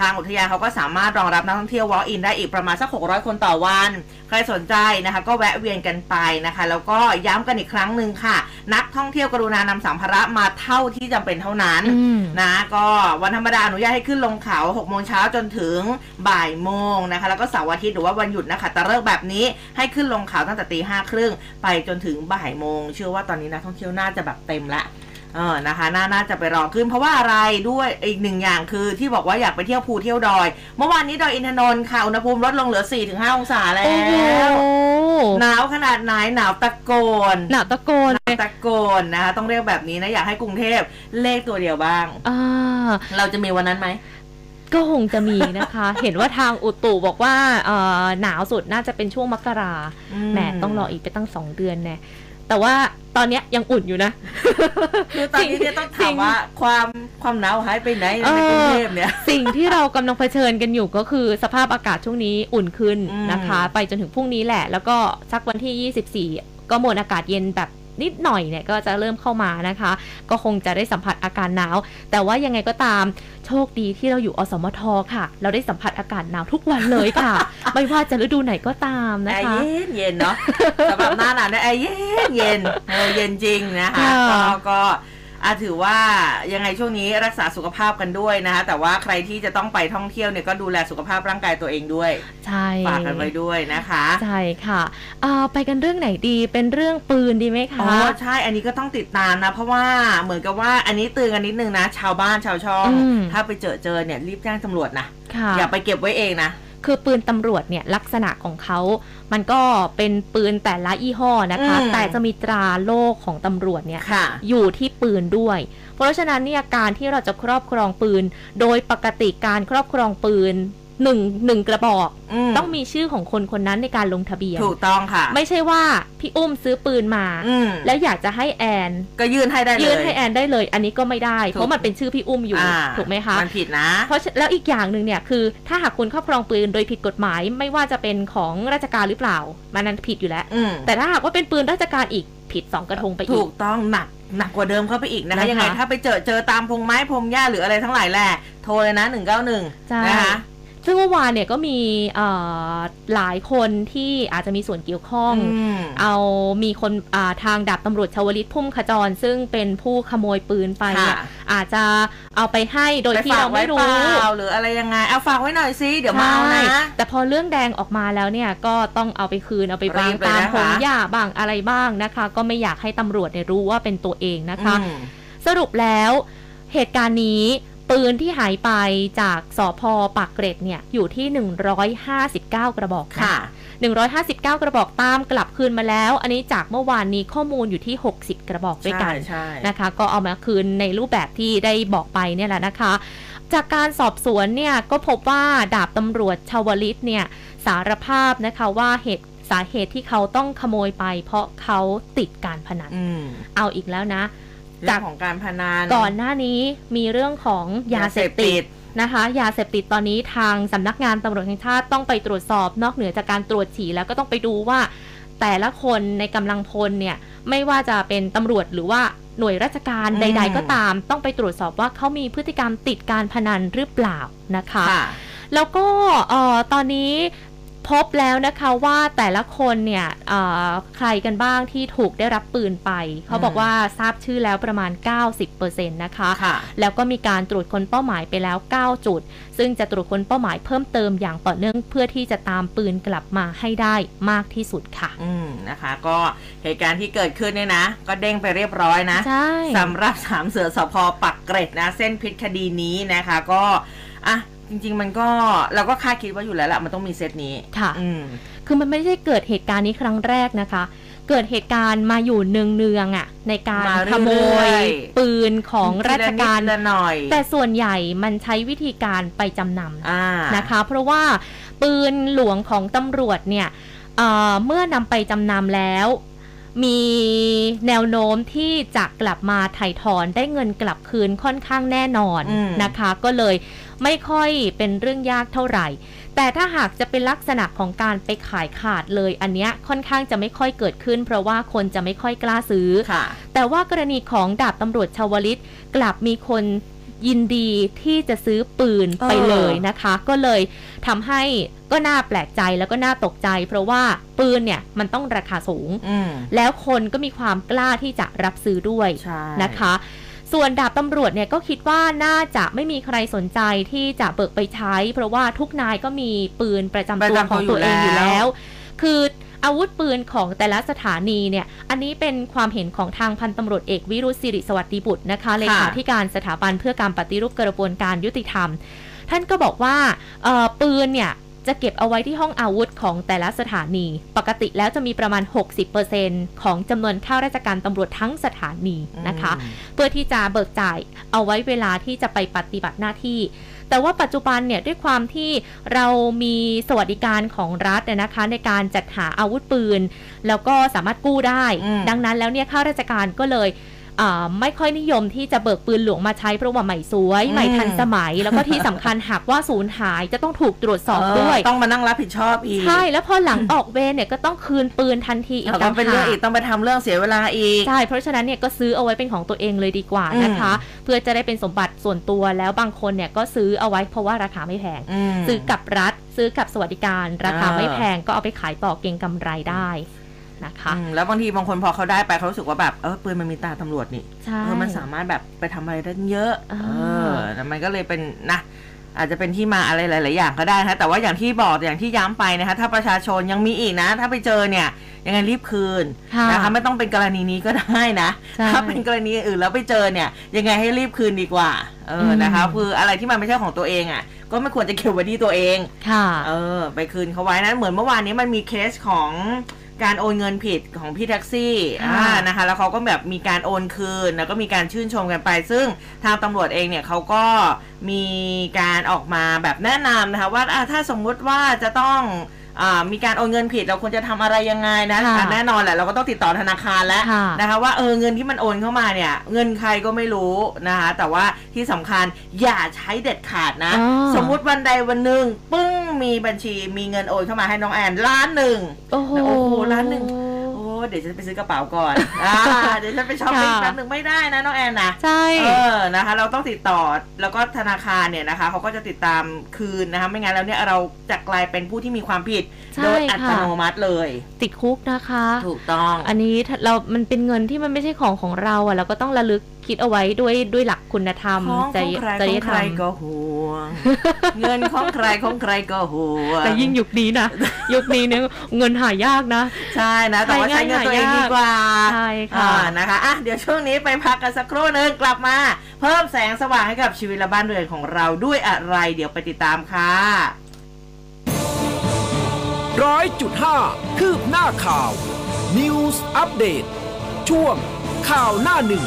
ทางอุทยานเขาก็สามารถรองรับนักท่องเที่ยว walk in ได้อีกประมาณสัก 600 คนต่อวัน ใครสนใจนะคะ ก็แวะเวียนกันไปนะคะ แล้วก็ย้ำกันอีกครั้งหนึ่งค่ะ นักท่องเที่ยวกรุณานำสัมภาระมาเท่าที่จำเป็นเท่านั้น
อืม
นะก็วันธรรมดาอนุญาตให้ขึ้นลงเขา6โมงเช้าจนถึงบ่ายโมงนะคะ แล้วก็เสาร์อาทิตย์หรือว่าวันหยุดนะคะแต่เลิกษ์แบบนี้ให้ขึ้นลงเขาตั้งแต่ตีห้าครึ่งไปจนถึงบ่ายโมงเชื่อว่าตอนนี้นักท่องเที่ยวน่าจะแบบเต็มละ เออนะคะน่าน่าจะไปรอขึ้น เพราะว่าอะไรด้วยอีกหนึ่งอย่างคือที่บอกว่าอยากไปเที่ยวภูเที่ยวดอย เมื่อวานนี้ดอยอินทนนท์ค่ะอุณหภูมิลดลงเหลือ 4-5 องศาแล้
โอ้โห
วหนาวขนาดไหนหนาวตะโกน
หนาวตะโกน
หนาวตะโกนนะคะต้องเรียกแบบนี้นะอยากให้กรุงเทพเลขตัวเดียวบ้าง
อ่า
เราจะมีวันนั้นไหม
ก็คงจะมีนะคะ เห็นว่าทางอุตุบอกว่าเอ่อหนาวสุดน่าจะเป็นช่วงมกรา
อืม
แหมต้องรออีกไปตั้งสองเดือนแน่ แต่ว่าตอนเนี้ยยังอุ่นอยู่นะ
คือตอนนี้เนี่ยต้อง
จริ
ถาม
ง
ว่าความความหนาวหายไปไหนใน
เออ
กรุงเทพเนี่ย
สิ่งที่เรากำลังเผชิญกันอยู่ก็คือสภาพอากาศช่วงนี้อุ่นขึ้น
อืม
นะคะ ไปจนถึงพรุ่งนี้แหละ แล้วก็สักวันที่ 24 ก็มวลอากาศเย็นแบบ นิดหน่อยเนี่ยก็จะเริ่มเข้ามานะคะ ก็คงจะได้สัมผัสอาการหนาว แต่ว่ายังไงก็ตามโชคดีที่เราอยู่อสมทค่ะ เราได้สัมผัสอากาศหนาวทุกวันเลยค่ะ ไม่ว่าจะฤดูไหนก็ตามนะ
แอร์
คะ
เย็นเย็นเนาะสำหรับหน้าหนาวเนี่ยแอร์เย็นเย็นเออเย็นจริงนะคะ
ค่ะ
ก็ก็ อาถือว่ายังไงช่วงนี้รักษาสุขภาพกันด้วยนะคะ แต่ว่าใครที่จะต้องไปท่องเที่ยวเนี่ยก็ดูแลสุขภาพร่างกายตัวเองด้วย
ใช่
ฝากกันไว้ด้วยนะคะ
ใช่ค่ะเอ่อไปกันเรื่องไหนดีเป็นเรื่องปืนดีไหมคะ
อ๋อใช่อันนี้ก็ต้องติดตามนะ เพราะว่าเหมือนกับว่าอันนี้เตือนกันนิดนึงนะ ชาวบ้านชาวช่อง
อืม
ถ้าไปเจอเจอเนี่ยรีบแจ้งตำรวจนะ
ค่ะ
อย่าไปเก็บไว้เองนะ
คือปืนตำรวจเนี่ยลักษณะของเขา มันก็เป็นปืนแต่ละยี่ห้อนะคะ
อืม
แต่จะมีตราโลกของตำรวจเนี่ย
ค่ะ
อยู่ที่ปืนด้วย เพราะฉะนั้นเนี่ยการที่เราจะครอบครองปืน โดยปกติการครอบครองปืน หนึ่งหนึ่งกระบอก
ม
ต้องมีชื่อของคนคนนั้นในการลงทะเบียน
ถูกต้องค่ะ
ไม่ใช่ว่าพี่อุ้มซื้อปืนมา
อืม
แล้วอยากจะให้แอน
ก็ยื่นให้ได้เลย
ยื่นให้แอนได้เลย อันนี้ก็ไม่ได้
ถูก
เพราะมันเป็นชื่อพี่อุ้มอยู่
อ่า
ถูกไหมคะ
มันผิดนะ
เพราะฉะแล้วอีกอย่างหนึ่งเนี่ยคือ ถ้าหากคุณครอบครองปืนโดยผิดกฎหมายไม่ว่าจะเป็นของราชการหรือเปล่า มันนั้นผิดอยู่แล้ว
อืม
แต่ถ้าหากว่าเป็นปืนราชการอีกผิดสองกระทงไปอี
ถู
ก
กต้องหนักหนักกว่าเดิมเข้าไปอีกนะคะ
นะคะ
ยังไงถ้าไปเจอเจอตามพงไม้พงหญ้าหรืออะไรทั้งหลายแหละโทรเลยนะหนึ่งเก้าหนึ่ง
ใช่
นะคะ
ซึ่งเมื่อวานเนี่ยก็มีเอ่อหลายคนที่อาจจะมีส่วนเกี่ยวข้อง
อืม
เอามีคนอ่าทางดาบตำรวจชวลิตพุ่มขจร ซึ่งเป็นผู้ขโมยปืนไปเนี่ย
ค่ะ
อาจจะเอาไปให้โดย
ไป
ที่
ฝาก
เรา
ไว้
ไม่
เป
รู้
ล่าหรืออะไรยังไงเอาฝากไว้หน่อยสิเดี๋ยวมาเอานะ
ใช่แต่พอเรื่องแดงออกมาแล้วเนี่ยก็ต้องเอาไปคืนเอาไปวาง
รีบเลย
ตาม
นะคะ
พงหญ้าบ้างอะไรบ้างนะคะ ก็ไม่อยากให้ตำรวจเนี่ยรู้ว่าเป็นตัวเองนะคะ
อืม
สรุปแล้วเหตุการณ์นี้ ปืนที่หายไปจากสพปากเกร็ดเนี่ยอยู่ที่ 159 กระบอกน
ค่ะ
159 กระบอกตามกลับคืนมาแล้ว อันนี้จากเมื่อวานนี้ข้อมูลอยู่ที่ 60 กระบอกด้วยกัน
ใช่ใช่
นะคะ ก็เอามาคืนในรูปแบบที่ได้บอกไปเนี่ยแหละนะคะ จากการสอบสวนเนี่ยก็พบว่าดาบตำรวจชาวลิตเนี่ยสารภาพนะคะว่าเหตุสาเหตุที่เขาต้องขโมยไป เพราะเขาติดการพนัน
อืม
เอาอีกแล้วนะ
เรื่องของการพนัน
ก่อนหน้านี้มีเรื่องของยาเสพติดนะคะ ยาเสพติดตอนนี้ทางสำนักงานตำรวจแห่งชาติต้องไปตรวจสอบนอกเหนือจากการตรวจฉี่แล้วก็ต้องไปดูว่าแต่ละคนในกำลังพลเนี่ยไม่ว่าจะเป็นตำรวจหรือว่าหน่วยราชการ
อืม
ใด ๆ ก็ตาม ต้องไปตรวจสอบว่าเขามีพฤติกรรมติดการพนันหรือเปล่านะคะ
ค่ะ
แล้วก็เอ่อตอนนี้ พบแล้วนะคะว่าแต่ละคนเนี่ยเอ่อใครกันบ้างที่ถูกได้รับปืนไป เขาบอกว่าทราบชื่อแล้วประมาณ 90%นะคะ
ค่ะ
แล้วก็มีการตรวจคนเป้าหมายไปแล้ว 9 จุด ซึ่งจะตรวจคนเป้าหมายเพิ่มเติมอย่างต่อเนื่องเพื่อที่จะตามปืนกลับมาให้ได้มากที่สุดค่ะ
อืมนะคะ ก็เหตุการณ์ที่เกิดขึ้นเนี่ยนะ ก็เด้งไปเรียบร้อยนะ
ใช่
สำหรับสามเสือสพปักเกร็ดนะ เส้นพิษคดีนี้นะคะ ก็อะ จริง ๆ มันก็เราก็คาดคิดว่าอยู่แล้วละมันต้องมีเซตนี้
ค่ะ
อืม
คือมันไม่ใช่เกิดเหตุการณ์นี้ครั้งแรกนะคะ เกิดเหตุการณ์มาอยู่เนืองๆอะ ในการ
มาเรื่อยๆ
ขโมย ปืนของราชการ
ทีละนิดละหน่อย
แต่ส่วนใหญ่มันใช้วิธีการไปจำนำ
อ่า
นะคะ เพราะว่าปืนหลวงของตำรวจเนี่ยเอ่อเมื่อนำไปจำนำแล้ว มีแนวโน้มที่จะกลับมาถ่ายถอนได้เงินกลับคืนค่อนข้างแน่นอน
อืม
นะคะ ก็เลยไม่ค่อยเป็นเรื่องยากเท่าไหร่ แต่ถ้าหากจะเป็นลักษณะของการไปขายขาดเลย อันเนี้ยค่อนข้างจะไม่ค่อยเกิดขึ้น เพราะว่าคนจะไม่ค่อยกล้าซื้อ
ค่ะ
แต่ว่ากรณีของดาบตำรวจชาวลิต กลับมีคน ยินดีที่จะซื้อปืนไป
เออ
เลยนะคะ ก็เลยทำให้ก็น่าแปลกใจแล้วก็น่าตกใจ เพราะว่าปืนเนี่ยมันต้องราคาสูง
อืม
แล้วคนก็มีความกล้าที่จะรับซื้อด้วย
ใช่
นะคะส่วนดาบตำรวจเนี่ยก็คิดว่าน่าจะไม่มีใครสนใจที่จะเบิกไปใช้ เพราะว่าทุกนายก็มีปืนประจำตัวของตัวเองอยู่แล้ว คือ อาวุธปืนของแต่ละสถานีเนี่ย อันนี้เป็นความเห็นของทางพันตำรวจเอกวิรุษศิริสวัสดิบุตรนะคะเลขาธิการสถาบันเพื่อการปฏิรูปกระบวนการยุติธรรม ท่านก็บอกว่าเอ่อปืนเนี่ยจะเก็บเอาไว้ที่ห้องอาวุธของแต่ละสถานี ปกติแล้วจะมีประมาณ 60%ของจำนวนข้าราชการตำรวจทั้งสถานีนะคะ
อืม
เพื่อที่จะเบิกจ่ายเอาไว้เวลาที่จะไปปฏิบัติหน้าที่ แต่ว่าปัจจุบันเนี่ยด้วยความที่เรามีสวัสดิการของรัฐเนี่ยนะคะ ในการจัดหาอาวุธปืน แล้วก็สามารถกู้ได้
อืม
ดังนั้นแล้วเนี่ยข้าราชการก็เลยอ่า ไม่ค่อยนิยมที่จะเบิกปืนหลวงมาใช้เพราะว่าใหม่สวย
อืม
ใหม่ทันสมัย แล้วก็ที่สำคัญหากว่าสูญหายจะต้องถูกตรวจสอบด้วย
เต้องมานั่งรับผิดชอบอีก
ใช่ แล้วพอหลังออกเวรเนี่ยก็ต้องคืนปืนทันทีอีก
แล้วก็
ต่าง
เป็นเรื่อง
หาก
อีกต้องไปทำเรื่องเสียเวลาอีก
ใช่ เพราะฉะนั้นเนี่ยก็ซื้อเอาไว้เป็นของตัวเองเลยดีกว่านะคะ เพื่อจะได้เป็นสมบัติส่วนตัวแล้วบางคนเนี่ยก็ซื้อเอาไว้เพราะว่าราคาไม่แพง
อืม
ซื้อกับรัฐ ซื้อกับสวัสดิการ ราคา
อ่า
ไม่แพงก็เอาไปขายต่อเก็งกำไรได้ นะคะ
อืมแล้วบางทีบางคนพอเขาได้ไปเขารู้สึกว่าแบบเออปืนมันมีตาตำรวจนี่
ใช่
เออมันสามารถแบบไปทำอะไรได้เยอะ
อ่า
เออแต่มันก็เลยเป็นนะอาจจะเป็นที่มาอะไรหลาย ๆ อย่างก็ได้นะแต่ว่าอย่างที่บอกอย่างที่ย้ำไปนะคะ ถ้าประชาชนยังมีอีกนะ ถ้าไปเจอเนี่ย ยังไงรีบคืน
ค่ะ
นะคะไม่ต้องเป็นกรณีนี้ก็ได้นะ
ใช่
ถ้าเป็นกรณีอื่นแล้วไปเจอเนี่ย ยังไงให้รีบคืนดีกว่าเอออ
ม
นะคะคืออะไรที่มันไม่ใช่ของตัวเองอะ ก็ไม่ควรจะเก็บไว้ที่ตัวเอง
ค่ะ
เออ ไปคืนเขาไว้นะเหมือนเมื่อวานนี้มันมีเคสของ การโอนเงินผิดของพี่แท็กซี่
ค่ะ
อ่านะคะ แล้วเขาก็แบบมีการโอนคืน แล้วก็มีการชื่นชมกันไป ซึ่งทางตำรวจเองเนี่ยเขาก็มีการออกมาแบบแนะนำนะคะว่าอ่าถ้าสมมุติว่าจะต้องอา มีการโอนเงินผิดเราควรจะทำอะไรยังไงนะ
ค่ะ
อะแน่นอนแหละเราก็ต้องติดต่อธนาคารแล้ว
ค่ะ
นะคะว่าเออเงินที่มันโอนเข้ามาเนี่ย เงินใครก็ไม่รู้นะคะแต่ว่าที่สำคัญอย่าใช้เด็ดขาดนะ
อ๋อ
สมมุติวันใดวันหนึ่งปึ้งมีบัญชีมีเงินโอนเข้ามาให้น้องแอนล้านหนึ่ง
โอ้โห
โอ้โหล้านหนึ่งโอ้ เดี๋ยวฉันไปซื้อกระเป๋าก่อนอ่าเดี๋ยวฉันไปช้อปปิ้ง
ค่ะ
แป๊บหนึ่งไม่ได้นะน้องแอนนะ
ใช่
เออนะคะ เราต้องติดต่อแล้วก็ธนาคารเนี่ยนะคะเขาก็จะติดตามคืนนะคะ ไม่งั้นแล้วเนี่ยเราจะกลายเป็นผู้ที่มีความผิด
ใช่
โดยอัต
ค่ะ
โนมัติเลย
ติดคุกนะคะ
ถูกต้อง
อันนี้ถ้าเรา มันเป็นเงินที่มันไม่ใช่ของของเราอะเราก็ต้องระลึกคิดเอาไว้ด้วยด้วยหลักคุณธรรม
ของ
จ
ของ
ริ
ใคร
จ
ข
ริ
อง
ยธ
ใค
ร
ร
รม
ก็ห่วง เงินของใครของใครก็ห่วง
แต่ยิ่งยุคนี้นะยุคนี้เนี่ยเงินหายากนะ
ใช่นะแต่ว่า
ใช้
ใช้
ง่าย
เงินตัวเอง
หายาก
ดีกว่า
ใช่ค่ะ
อ่านะคะอะเดี๋ยวช่วงนี้ไปพักกันสักครู่หนึงกลับมา เพิ่มแสงสว่างให้กับชีวิตและบ้านเรือนของเราด้วยอะไร เดี๋ยวไปติดตามค่ะ
ร้อยจุดห้าคืบหน้าข่าว News อัปเดตช่วงข่าวหน้าหนึ่ง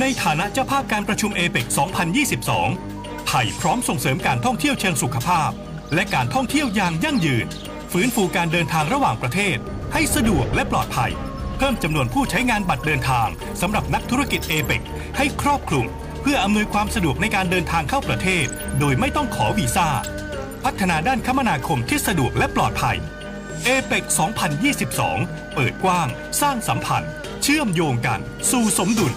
ในฐานะเจ้าภาพการประชุมเอเปก2022 ไทยพร้อมส่งเสริมการท่องเที่ยวเชิงสุขภาพ และการท่องเที่ยวอย่างยั่งยืน ฟื้นฟูการเดินทางระหว่างประเทศ ให้สะดวกและปลอดภัย เพิ่มจำนวนผู้ใช้งานบัตรเดินทางสำหรับนักธุรกิจเอเปกให้ครอบคลุม เพื่ออำนวยความสะดวกในการเดินทางเข้าประเทศ โดยไม่ต้องขอวีซ่า พัฒนาด้านคมนาคมที่สะดวกและปลอดภัยเอเปก2022 เปิดกว้าง สร้างสัมพันธ์ เชื่อมโยงกัน สู่สมดุล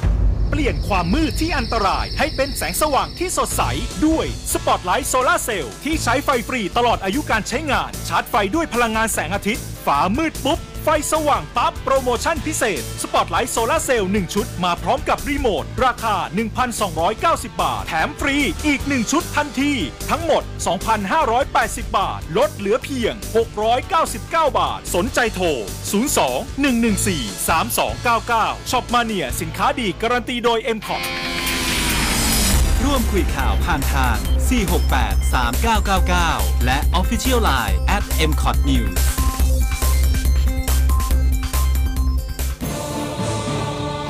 เปลี่ยนความมืดที่อันตราย ให้เป็นแสงสว่างที่สดใส ด้วยสปอตไลท์โซลาเซลล์ที่ใช้ไฟฟรีตลอดอายุการใช้งาน ชาร์จไฟด้วยพลังงานแสงอาทิตย์ ฟ้ามืดปุ๊บ ไฟสว่างปั๊บโปรโมชั่นพิเศษ สปอตไลท์โซลาเซลล์1ชุดมาพร้อมกับรีโมท ราคา 1,290 บาท แถมฟรีอีก 1 ชุดทันที ทั้งหมด 2,580 บาท ลดเหลือเพียง 699 บาท สนใจโทร 02 114 3299ช็อปมาเนียสินค้าดีการันตีโดย m c o t
ร่วมคุยข่าวผ่านทาง 468 3999 และ Official Line at m c o t News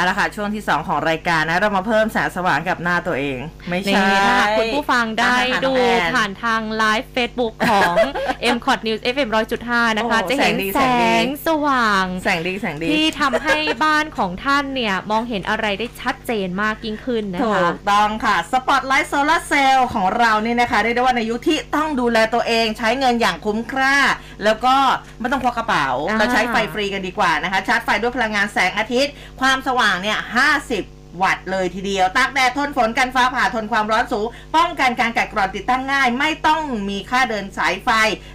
เอาละค่ะ ช่วงที่ 2 ของรายการนะ เรามาเพิ่มแสงสว่างกับหน้าตัวเอง ไม่
นี่
ใช่
ถ้าหากคุณผู้ฟังได้
อ่า
ดู
น้องแอน
ผ่านทางไลฟ์ Facebook ของ m c o t News FM 100.5 นะคะ
โอ้
จะเห็น
แสงดี
แส
แสงดี
งสว่าง
แสงดีแสงดี
ที่ทำให้บ้านของท่านเนี่ย มองเห็นอะไรได้ชัดเจนมากยิ่งขึ้นนะ
ถู
คะ
กต้องค่ะ สปอตไลท์โซลาเซลล์ของเรานี่นะคะเรียกได้ว่าในยุคที่ต้องดูแลตัวเองใช้เงินอย่างคุ้มค่า แล้วก็ไม่ต้องควักกระเป๋า
อ่า
เราใช้ไฟฟรีกันดีกว่านะคะ ชาร์จไฟด้วยพลังงานแสงอาทิตย์ ความสว่างางเนี่ย50วัตต์เลยทีเดียวตากแดดทนฝนกันฟ้าผ่าทนความร้อนสูง ป้องกันการกัดกร่อนติดตั้งง่าย ไม่ต้องมีค่าเดินสายไฟ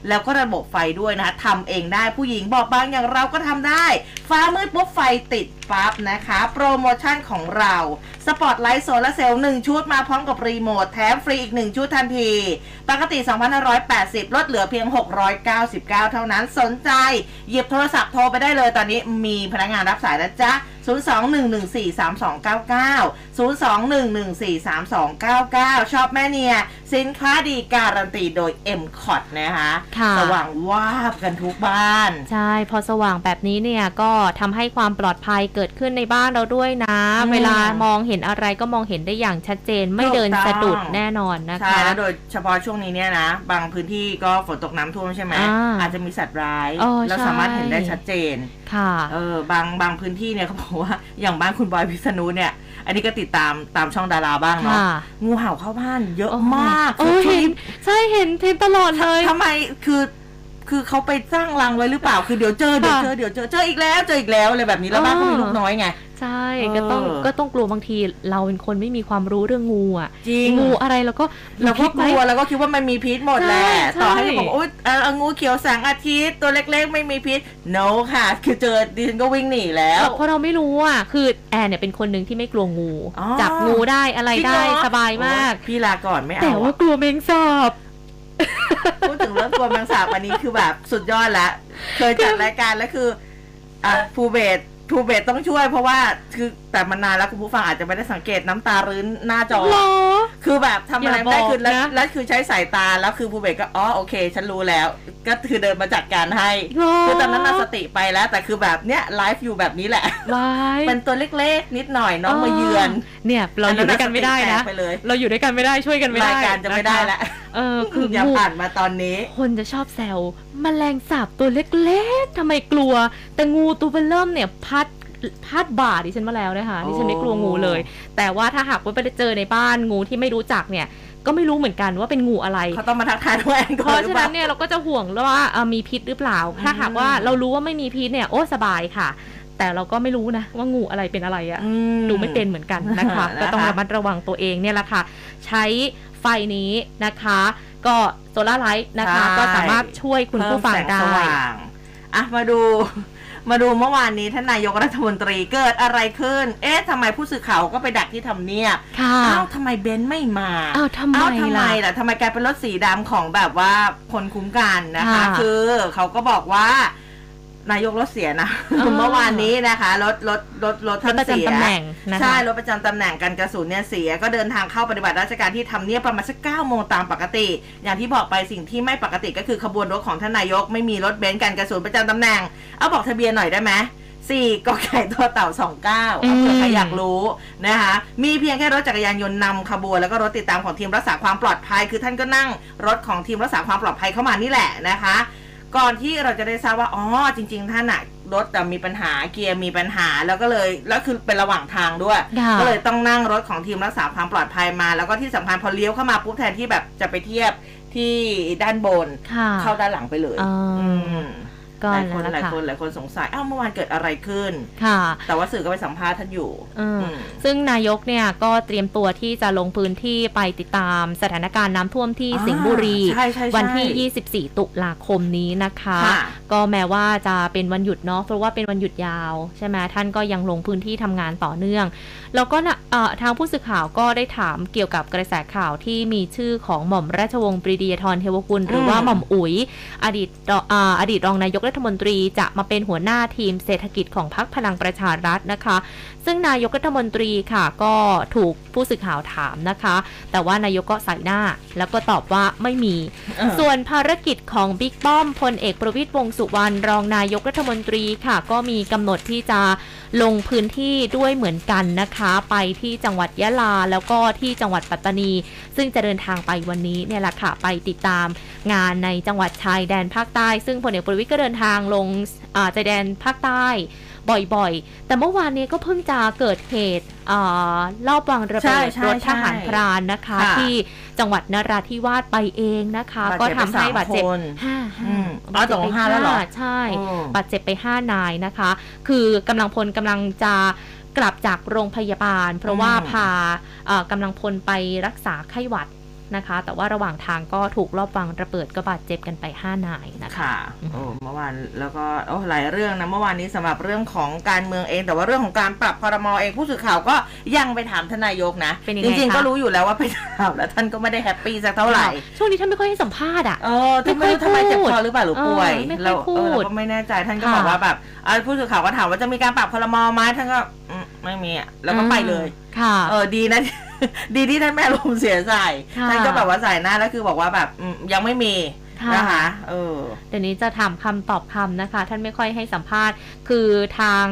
แล้วก็ระบบไฟด้วยนะคะทำเองได้ผู้หญิงบอกบางอย่างเราก็ทำได้ ฟ้ามืดปุ๊บไฟติดปั๊บนะคะ โปรโมชั่นของเราสปอตไลท์โซลาเซลล์1ชุดมาพร้อมกับรีโมทแถมฟรีอีก 1 ชุดทันที ปกติ 2,580 ลดเหลือเพียง 699 เท่านั้นสนใจ หยิบโทรศัพท์โทรไปได้เลยตอนนี้มีพนักงานรับสายนะจ๊ะ 02-114-3299 02-114-3299 ชอบแม่เนีย สินค้าดีการันตีโดย m c o t นะคะ
ค่ะ
สว่างวาบกันทุกบ้าน
ใช่ พอสว่างแบบนี้เนี่ยก็ทำให้ความปลอดภัยเกิดขึ้นในบ้านเราด้วยนะ
อืม
เวลามองเห็นอะไรก็มองเห็นได้อย่างชัดเจนไม่เดิน
ถูกต้อง
สะดุดแน่นอนนะ
ใช่
คะ
แล้วโดยเฉพาะช่วงนี้เนี่ยนะ บางพื้นที่ก็ฝนตกน้ำท่วมใช่ไหม
อ่า
อาจจะมีสัตว์ร้าย
เออ
แล้ว
ใช่
สามารถเห็นได้ชัดเจน
ค่ะ
เออบางบางพื้นที่เนี่ยเขาบอกว่าอย่างบ้านคุณบอยพิษณุเนี่ย อันนี้ก็ติดตามตามช่องดาราบ้างเนาะ
ค่ะ
งูเห่าเข้าบ้านเยอะ
โอ้
มาก
โอ้
คือ
เห็น ใช่เห็นเทนตลอดเลย
ทำไมคือ คือเขาไปสร้างรังไว้หรือเปล่า คือเดี๋ยวเจอเดี๋ยวเจอเดี๋ยวเจอเจออีกแล้วเจออีกแล้วอะไรแบบนี้แล้วบ้านเขามีลูกน้อยไง
ใช่
เออ
ก็ต้องก็ต้องกลัวบางทีเราเป็นคนไม่มีความรู้เรื่องงูอะ
จริง
งูอะไรแล้วก็
เราก็
คิด
ก
ไหม
ลัวแล้วก็คิดว่ามันมีพิษหมดแหละ
ใช่ใช่
ต่อให้บอกว่าโอ๊ยเอ่องูเขียวแสงอาทิตย์ตัวเล็กๆ ไม่มีพิษ no ค่ะ คือเจอดิฉันก็วิ่งหนีแล้ว
เพราะเราไม่รู้อะคือแอนเนี่ยเป็นคนหนึ่งที่ไม่กลัวงู
อ๋อ
จับงูได้อะไร
จริงเหร
ได้
อ
สบายมาก
โอ๊ยพี่ลาก่อนไม่เอา
แต่ว่า
อะ
กลัวแมงสาบ
พูดถึงเรื่องกลัวแมงสาบอันนี้คือแบบสุดยอดละเคยจัดรายการแล้วคือ อะภูเบศภูเบศต้องช่วยเพราะว่าคือ แต่มันนานแล้วคุณผู้ฟังอาจจะไม่ได้สังเกตน้ำตารื้นหน้าจอ
หรอ
คือแบบทำอะไรไม่ได้
อย่าบอก
คือแล้ว
นะ
แล้วคือใช้สายตาแล้วคือภูเบศก็อ๋อโอเค ฉันรู้แล้ว ก็คือเดินมาจัดการให้
หรอ
คือตอนนั้นน่ะสติไปแล้ว แต่คือแบบเนี้ยไลฟ์อยู่แบบนี้แหละ
วาย
เป็นตัวเล็กๆ นิดหน่อยน้องมาเยือน
เนี่ย เราอยู่ด้วยกันไม่ได้นะ
อัสติแตกไปเลย
เราอยู่ด้วยกันไม่ได้ช่วยกันไม่ได้
รายการจะไม่ได้
นค
แล้ว
เออคือ
อย่า
งู
ผ่านมาตอนนี้
คนจะชอบแซวแมลงสาบตัวเล็กๆทำไมกลัว แต่งูตัวเบลเริ่มเนี่ยพัด พัดบ่าดิฉันมาแล้วนะคะดิฉันไม่กลัวงูเลย แต่ว่าถ้าหากว่าไปเจอในบ้านงูที่ไม่รู้จักเนี่ยก็ไม่รู้เหมือนกันว่าเป็นงูอะไร
เขาต้องมาทักทายด้วยแอน
เพ
ก่อน
ราะ
หรือ
ฉะ
เป
นั้
ล่า
นเนี่ยเราก็จะห่วงว่าเอ่อมีพิษหรือเปล่า ถ้าหากว่าเรารู้ว่าไม่มีพิษเนี่ยโอ้สบายค่ะ แต่เราก็ไม่รู้นะว่างูอะไรเป็นอะไรอะ
อื
ดูไม่เป็นเหมือนกันนะคะ
นะคะ
ก็ต้องระมัดระวังตัวเองเนี่ยแหละค่ะ ใช้ไฟนี้นะคะ ก็ solar light นะคะ
ใช่
ก็สามารถช่วยคุณผู้ฟัง
เพิ่มแส
ง
สว่างได้อะมาดู มาดูเมื่อวานนี้ท่านนายกรัฐมนตรีเกิดอะไรขึ้น เอ๊ะทำไมผู้สื่อข่าวก็ไปดักที่ทำเนียบ
ค่ะ
อ้าวทำไมเบนซ์ไม่มา
อ้าวทำไม
อ้าวทำไม
ล่ะ
ล่ะทำไมกลายเป็นรถสีดำของแบบว่าคนคุ้มกันนะคะ
ค่ะ
คือเขาก็บอกว่า นายกรถเสียนะ
อ๋อ
เมื่อวานนี้นะคะรถรถรถรถ
ร
ท่า
ถ
น
ประ
เสีย
จำตำแหน่งนะคะ
ใช่รถประจำตำแหน่งกันกระสุนเนี่ยเสีย ก็เดินทางเข้าปฏิบัติราชการที่ทำเนียบประมาณสักเก้าโมงตามปกติ อย่างที่บอกไปสิ่งที่ไม่ปกติก็คือขบวนรถของท่านนายกไม่มีรถเบนซ์กันกระสุนประจำตำแหน่ง เอาบอกทะเบียนหน่อยได้ไหมสี่กอไก่ตัวเต่าสองเก้าเผื่อใครอยากรู้นะคะมีเพียงแค่รถจักรยานยนต์นำขบวนแล้วก็รถติดตามของทีมรักษาความปลอดภัย คือท่านก็นั่งรถของทีมรักษาความปลอดภัยเข้ามานี่แหละนะคะ ก่อนที่เราจะได้ทราบว่าอ๋อจริง ๆท่านอะรถแต่มีปัญหาเกียร์มีปัญหาแล้วก็เลยแล้วคือเป็นระหว่างทางด้วย
ค่ะ
ก็เลยต้องนั่งรถของทีมรักษาความปลอดภัยมา แล้วก็ที่สำคัญพอเลี้ยวเข้ามาปุ๊บแทนที่แบบจะไปเทียบที่ด้านบน
ค่ะ
เข้าด้านหลังไปเลย
อ่า
อืม
ก็
หลายคน
นั่น
ห
แห
ลาย
ละค่ะ
คนหลายคนสงสัยอ้าวเมื่อวานเกิดอะไรขึ้น
ค่ะ
แต่ว่าสื่อก็ไปสัมภาษณ์ท่านอยู่
อืม
อืม
ซึ่งนายกเนี่ยก็เตรียมตัวที่จะลงพื้นที่ไปติดตามสถานการณ์น้ำท่วมที่
อ่า
สิงห์บุรี
ใช่ใช่ใช่
วันที่ 24 ตุลาคมนี้นะคะ
ค่ะ
ก็แม้ว่าจะเป็นวันหยุดเนาะเพราะว่าเป็นวันหยุดยาวใช่ไหมท่านก็ยังลงพื้นที่ทำงานต่อเนื่อง แล้วก็นะเอ่อทางผู้สื่อข่าวก็ได้ถามเกี่ยวกับกระแสข่าวที่มีชื่อของหม่อมราชวงศ์ปรีดียทรเทวกุลหรือว่าหม่อมอุ๋ยอดีตรออ่าอดีตรองนายกรัฐมนตรีจะมาเป็นหัวหน้าทีมเศรษฐกิจของพรรคพลังประชารัฐนะคะ ซึ่งนายกรัฐมนตรีค่ะก็ถูกผู้สื่อข่าวถามนะคะ แต่ว่านายกก็ใส่หน้าแล้วก็ตอบว่าไม่มี
เออ
ส่วนภารกิจของบิ๊กป้อมพลเอกประวิตยวงษ์สุวรรณรองนายกรัฐมนตรีค่ะ ก็มีกำหนดที่จะ ลงพื้นที่ด้วยเหมือนกันนะคะ ไปที่จังหวัดยะลาแล้วก็ที่จังหวัดปัตตานี ซึ่งจะเดินทางไปวันนี้เนี่ยแหละค่ะไปติดตามงานในจังหวัดชายแดนภาคใต้ ซึ่งพลเอกประวิตยก็เดินทางลงอ่าชายแดนภาคใต้ บ่อยๆ แต่เมื่อวานนี้ก็เพิ่งจะเกิดเหตุอ่าลอบวางระ
ใช่
เบิด
ใช่
รถทหาร
ใช่
พรานนะคะ
ค่ะ
ที่จังหวัดนราธิวาสไปเองนะคะ
บาด
ก็
เจ็บ
ทำให้
ไปสาม
บาดเจ็บ
คน
ห้า
อืม
บาดเจ็บ
อ๋อตกลง
ไป
ห้าแล้วเหรอ
ใช่
อืม
บาดเจ็บไป5นายนะคะ คือกำลังพลกำลังจะกลับจากโรงพยาบาล เพราะว่า
อืม
พาเอ่อกำลังพลไปรักษาไข้หวัด นะคะ แต่ว่าระหว่างทางก็ถูกลอบวางระเบิดก็บาดเจ็บกันไป 5 นายนะคะ
ค่ะโอ้เมื่อวานแล้วก็โอ้หลายเรื่องนะเมื่อวานนี้สำหรับเรื่องของการเมืองเอง แต่ว่าเรื่องของการปรับพรมเองผู้สื่อข่าวก็ยังไปถามทานนายกนะ
เป็นยังไง
จริงๆ
คะ
ก็รู้อยู่แล้วว่าไปถามแล้วท่านก็ไม่ได้แฮปปี้สักเท่าไหร่
ช่วงนี้ท่านไม่ค่อยให้สัมภาษณ์อะ
เออที่ไม่รู้ทำไมเจ็บคอหรือเปล่าหรือป่วย
เออไม่ค่อย
เรา
พูด
เออเราก็ไม่แน่ใจท่านก็
ค่ะ
บอกว่าแบบอะผู้สื่อข่าวก็ถามว่าจะมีการปรับพรมไหมท่านก็อืมไม่มีอะแล้วก็ไปเลย
ค่ะ
เออดีนะ ดีที่ท่านแม่ลมณ์เสียใส่
ค่ะ
ท่านก็แบบว่าใส่หน้าแล้วคือบอกว่าแบบอืมยังไม่มี
ค่ะ
นะคะเออ
เดี๋ยวนี้จะถามคำตอบคำนะคะ ท่านไม่ค่อยให้สัมภาษณ์ คือทาง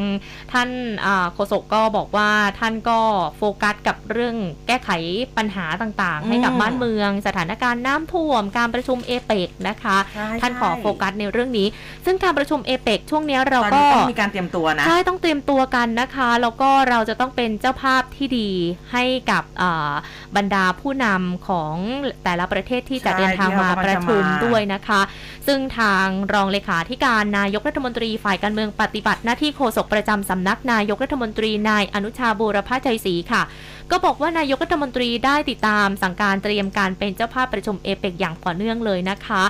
ท่านอ่าโฆษกก็บอกว่าท่านก็โฟกัสกับเรื่องแก้ไขปัญหาต่างๆ ให้กับ
อืม
บ้านเมือง สถานการณ์น้ำท่วมการประชุมเอเปกนะคะ
ใช่
ท่านขอ
ใช่
โฟกัสในเรื่องนี้ ซึ่งการประชุมเอเปกช่วงเนี้ยเรา
ตอน
ก็
นี้ต้องมีการเตรียมตัวนะ
ใช่ต้องเตรียมตัวกันนะคะแล้วก็เราจะต้องเป็นเจ้าภาพที่ดีให้กับอ่าบรรดาผู้นำของแต่ละประเทศที่จะ
ใช่
เดินทางมา
ที่เขากำลัง
ประชุม
จะมา
ด้วยนะคะ ซึ่งทางรองเลขาธิการนายกรัฐมนตรีฝ่ายการเมืองปฏิบัติหน้าที่โฆษกประจำสำนักนายกรัฐมนตรีนายอนุชาบูรพาชัยศรีค่ะ ก็บอกว่านายกรัฐมนตรีได้ติดตามสั่งการเตรียมการเป็นเจ้าภาพประชุมเอเปกอย่างต่อเนื่องเลยนะคะ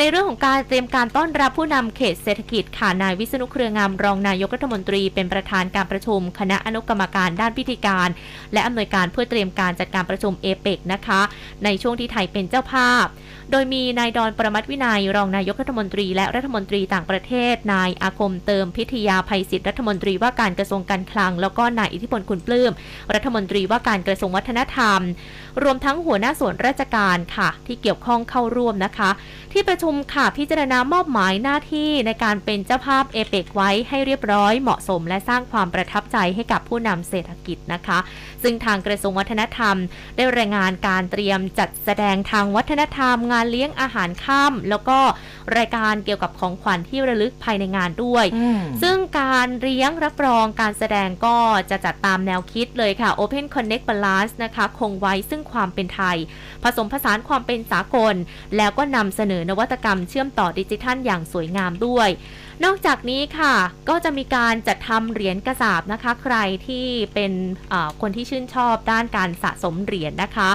ในเรื่องของการเตรียมการต้อนรับผู้นำเขตเศรษฐกิจค่ะนายวิษณุเครืองามรองนายกรัฐมนตรีเป็นประธานการประชุม คณะอนุกรรมการด้านพิธีการ และอำนวยการเพื่อเตรียมการจัดการประชุมเอเปกนะคะ ในช่วงที่ไทยเป็นเจ้าภาพ โดยมีนายดอนประมัติวินัย รองนายกรัฐมนตรี และรัฐมนตรีต่างประเทศ นายอาคมเติมพิทยาภัยศิษย์รัฐมนตรีว่าการกระทรวงการคลัง แล้วก็นายอิทธิพลคุณปลื้มรัฐมนตรีว่าการกระทรวงวัฒนธรรม รวมทั้งหัวหน้าส่วนราชการค่ะ ที่เกี่ยวข้องเข้าร่วมนะคะ ที่ประชุมค่ะพิจารณามอบหมายหน้าที่ในการเป็นเจ้าภาพเอเปกไว้ให้เรียบร้อยเหมาะสม และสร้างความประทับใจให้กับผู้นำเศรษฐกิจนะคะ ซึ่งทางกระทรวงวัฒนธรรม ได้รายงานการเตรียมจัดแสดงทางวัฒนธรรม งานเลี้ยงอาหารค่ำแล้วก็รายการเกี่ยวกับของขวัญที่ระลึกภายในงานด้วย ซึ่งการเลี้ยงรับรองการแสดงก็จะจัดตามแนวคิดเลยค่ะ Open Connect Balance นะคะ คงไว้ซึ่งความเป็นไทย ผสมผสานความเป็นสากล แล้วก็นำเสนอนวัตกรรมเชื่อมต่อดิจิทัลอย่างสวยงามด้วย นอกจากนี้ค่ะ ก็จะมีการจัดทำเหรียญกระสาบนะคะ ใครที่เป็นคนที่ชื่นชอบด้านการสะสมเหรียญนะคะ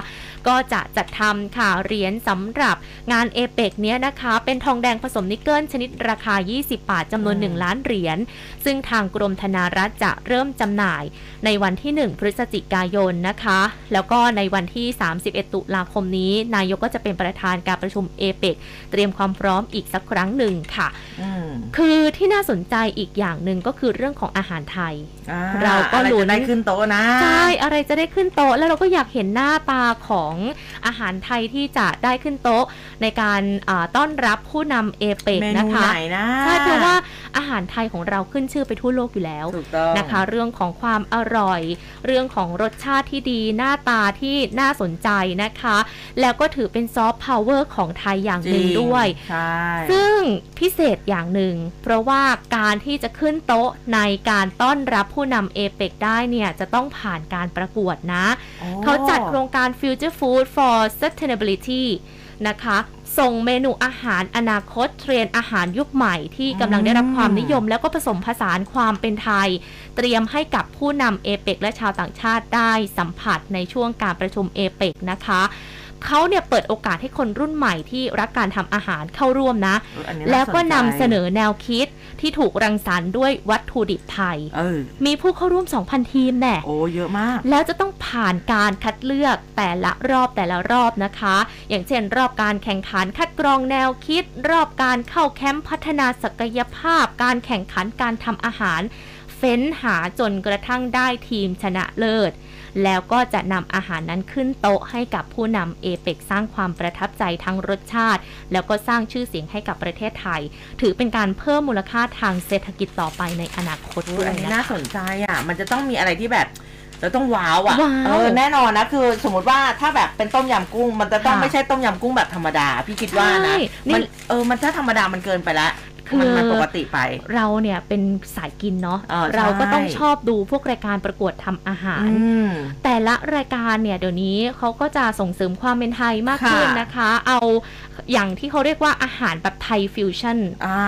ก็จะจัดทำค่ะเหรียญสำหรับงานเอเปกเนี้ยนะคะ เป็นทองแดงผสมนิกเกิลชนิดราคา 20 บาทจำนวน
อืม
1ล้านเหรียญ ซึ่งทางกรมธนารักษ์จะเริ่มจำหน่ายในวันที่ 1 พฤศจิกายนนะคะ แล้วก็ในวันที่ 31 ตุลาคมนี้ นายกก็จะเป็นประธานการประชุมเอเปกเตรียมความพร้อมอีกสักครั้งหนึ่งค่ะ
อืม
คือที่น่าสนใจอีกอย่างหนึ่งก็คือเรื่องของอาหารไทย
อ่
เราก็
อะไร
ลุ้น
จะได้ขึ้นโต๊ะนะ
ใช่ อะไรจะได้ขึ้นโต๊ะแล้วเราก็อยากเห็นหน้าตาของอาหารไทยที่จะได้ขึ้นโต๊ะในการอ่าต้อนรับผู้นำเอเปก
เม
นะ
นู
คะ
ไหนนะ
ใช่เพราะว่า อาหารไทยของเราขึ้นชื่อไปทั่วโลกอยู่แล้ว
ถูกต้อง
นะคะ เรื่องของความอร่อย เรื่องของรสชาติที่ดีหน้าตาที่น่าสนใจนะคะ แล้วก็ถือเป็นซอฟต์พาวเวอร์ของไทยอย่างหนึ่ง
จริง
ด้วย
ใช่
ซึ่งพิเศษอย่างหนึ่ง เพราะว่าการที่จะขึ้นโต๊ะในการต้อนรับผู้นำเอเปกได้เนี่ย จะต้องผ่านการประกวดนะ
โอ้
เขาจัดโครงการ Future Food for Sustainability นะคะ ส่งเมนูอาหารอนาคตเทรนด์อาหารยุคใหม่ที่กำลังได้รับความนิยม แล้วก็ผสมผสานความเป็นไทย เตรียมให้กับผู้นำเอเปกและชาวต่างชาติได้สัมผัสในช่วงการประชุมเอเปกนะคะ เขาเนี่ยเปิดโอกาสให้คนรุ่นใหม่ที่รักการทำอาหารเข้าร่วมนะ
เอออันนี้
แล้วก็นำา
สใจ
เสนอแนวคิดที่ถูกรังสรรค์ด้วยวัตถุดิบไทย
เออ
มีผู้เข้าร่วม 2,000 ทีมแน่
โอ้เยอะมาก
แล้วจะต้องผ่านการคัดเลือกแต่ละรอบแต่ละรอบนะคะ อย่างเช่น รอบการแข่งขันคัดกรองแนวคิด รอบการเข้าแคมป์พัฒนาศักยภาพ การแข่งขันการทำอาหาร เฟ้นหาจนกระทั่งได้ทีมชนะเลิศ แล้วก็จะนำอาหารนั้นขึ้นโต๊ะให้กับผู้นำเอเปกสร้างความประทับใจทั้งรสชาติ แล้วก็สร้างชื่อเสียงให้กับประเทศไทย ถือเป็นการเพิ่มมูลค่าทางเศรษฐกิจต่อไปในอนาคต
อุ๊
ด้วยย
อันนี้
นะ
น่า
คะ
สนใจอะ มันจะต้องมีอะไรที่แบบเราต้องว้าวอะ
ว้าว
เออแน่นอนนะคือสมมติว่าถ้าแบบเป็นต้มยำกุ้ง มันจะต้อง
ค่ะ
ไม่ใช่ต้มยำกุ้งแบบธรรมดา พี่คิดว่า
ใช่
นะ
นี่
มันเออมันถ้าธรรมดามันเกินไปแล้ว
คือ
มันมันปกติไป
เราเนี่ยเป็นสายกินเนาะ
เออใช่
เราก็ต้องชอบดูพวกรายการประกวดทำอาหาร
อืม
แต่ละรายการเนี่ยเดี๋ยวนี้เขาก็จะส่งเสริมความเป็นไทยมาก
ค่ะ
ขึ้นนะคะ เอาอย่างที่เขาเรียกว่าอาหารแบบไทยฟิวชั่น
อ่า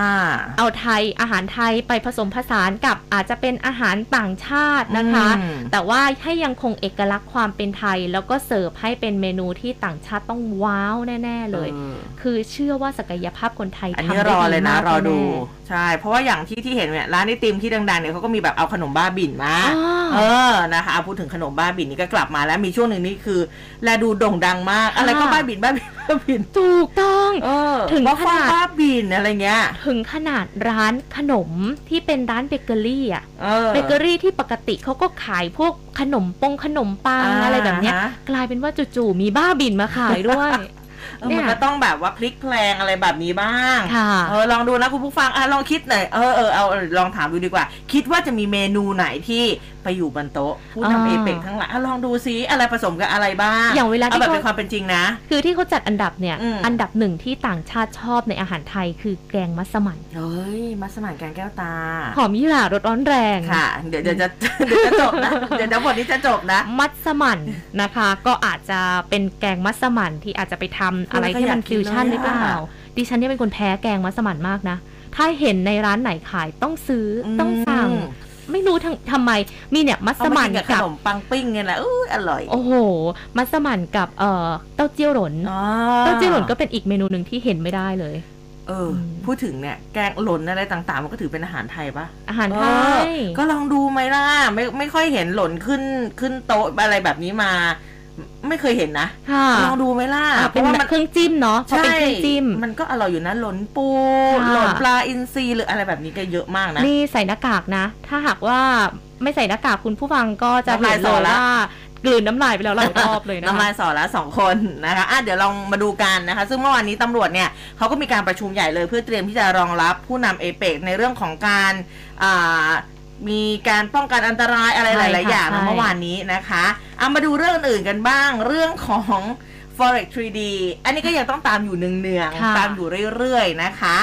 เอาไทยอาหารไทยไปผสมผสานกับอาจจะเป็นอาหารต่างชาตินะคะ
อืม
แต่ว่าให้ยังคงเอกลักษณ์ความเป็นไทย แล้วก็เสิร์ฟให้เป็นเมนูที่ต่างชาติต้องว้าวแน่ ๆ เลย
ออ
คือเชื่อว่าศักยภาพคนไทย
อัน
ทำ
นี้
ได้
รอ
ดี
เลยนะ
มาก
รอดู
แน่
ใช่ เพราะว่าอย่างที่ที่เห็นเนี่ยร้านไอติมที่ดังๆเนี่ยเขาก็มีแบบเอาขนมบ้าบิ่นมา
อ๋อ
เออนะคะเอาพูดถึงขนมบ้าบิ่นนี่ก็กลับมาแล้วมีช่วงหนึ่งนี่คือ แลดูโด่งดังมาก อะไรก็
ค่ะ
บ้าบิ่นบ้าบิ่นบ้าบิ่น
ถูกต้อง
เออ
ถึง
ว่า
ข
ฟ้า
นาด
บ้าบิ่นอะไรเงี้ย
ถึงขนาดร้านขนมที่เป็นร้านเบเกอรี่อะ
เออ
เบเกอรี่ที่ปกติเขาก็ขายพวกขนมปงขนมปัง
อ่า
อะไรแบบเนี้ย
ฮะ
กลายเป็นว่าจู่ๆมีบ้าบินมาขายด้วย
เออ
เนี่ย
มันก็ต้องแบบว่าพลิกแพลงอะไรแบบนี้บ้าง
ค่ะ
เออลองดูนะคุณผู้ฟังอะลองคิดหน่อยเออเออเอาเอาลองถามดูดีกว่า คิดว่าจะมีเมนูไหนที่ ไปอยู่บนโต๊ะผู้
อ่า
นำเอเปกทั้งหลายอะลองดูซิอะไรผสมกับอะไรบ้าง
อย่างเวลาที่
เอาแบบ
เขา
เป็นความเป็นจริงนะ
คือที่เขาจัดอันดับเนี่ย
อืม
อันดับหนึ่งที่ต่างชาติชอบในอาหารไทยคือแกงมัสมั่น
เฮ้ยมัสมั่นแกงแก้วตา
หอมยี่หร่ารสร้อนแรง
ค่ะ เดี๋ยวเดี๋ยวจะเดี๋ยวจะจบนะ เดี๋ยวเดี๋ยวบทนี้จะจบนะ
มัสมั่นนะคะ ก็อาจจะเป็นแกงมัสมั่นที่อาจจะไปทำอะไรที่มัน
ก็อยากกิน
วชั่น
เลย
หรือเปล่า
อะ
ดิฉันเนี่ยเป็นคนแพ้แกงมัสมั่นมากนะ ถ้าเห็นในร้านไหนขายต้องซื้ออต้องสั่ง ไม่รู้ทั้งทำไมมีเนี่ยมัสมั่น
เอามากิ
น
กับ
กับข
นมปังปิ้งเนี่ยแหละอู้อร่อย
โอ้โห มัสมั่นกับเอ่อเต้าเจี้ยวหลน
อ๋อ
เต้าเจี้ยวหลนก็เป็นอีกเมนูหนึ่งที่เห็นไม่ได้เลย
เออ
ม
พูดถึงเนี่ยแกงหล่นอะไรต่างๆ มันก็ถือเป็นอาหารไทยปะ
อาหารไท
เออยก็ลองดูไหมล่ะ ไม่ไม่ค่อยเห็นหล่นขึ้นขึ้นโต๊ะอะไรแบบนี้มา ไม่เคยเห็นนะ
ค่ะ
ลองดูไหมล่ะ
อะ
เพ
เป็น
ราะว่า
แบ
มั
บ
น
เครื่องจิ้มเนาะพอเป็นเครื่องจิ้ม
มันก็อร่อยอยู่นะหล่นปู
ค่ะ
หล่นปลาอินทรีหรืออะไรแบบนี้ก็เยอะมากนะ
นี่ใส่หน้ากากนะ ถ้าหากว่าไม่ใส่หน้ากากคุณผู้ฟังก็จะ
น้ำลาย
เห็น
ส
เล
อยละ
ว่ากลืนน้ำลายไปแล้วหลายรอบเลยนะ
น้ำลา
คะ
ยสอแล้วสองคนนะคะอะเดี๋ยวลองมาดูกันนะคะ ซึ่งเมื่อวานนี้ตำรวจเนี่ยเขาก็มีการประชุมใหญ่เลยเพื่อเตรียมที่จะรองรับผู้นำเอเปกในเรื่องของการอ่า มีการป้องกันอันตรายอะไรห
ใช่
ลายๆ
ค่ะ
อย่างนะ
ใช่
เมื่อวานนี้นะคะเอามาดูเรื่องอื่นกันบ้างเรื่องของ forex 3D อันนี้ก็ยังต้องตามอยู่เนือง
ค่ะ
ๆตามอยู่เรื่อย ๆ นะคะ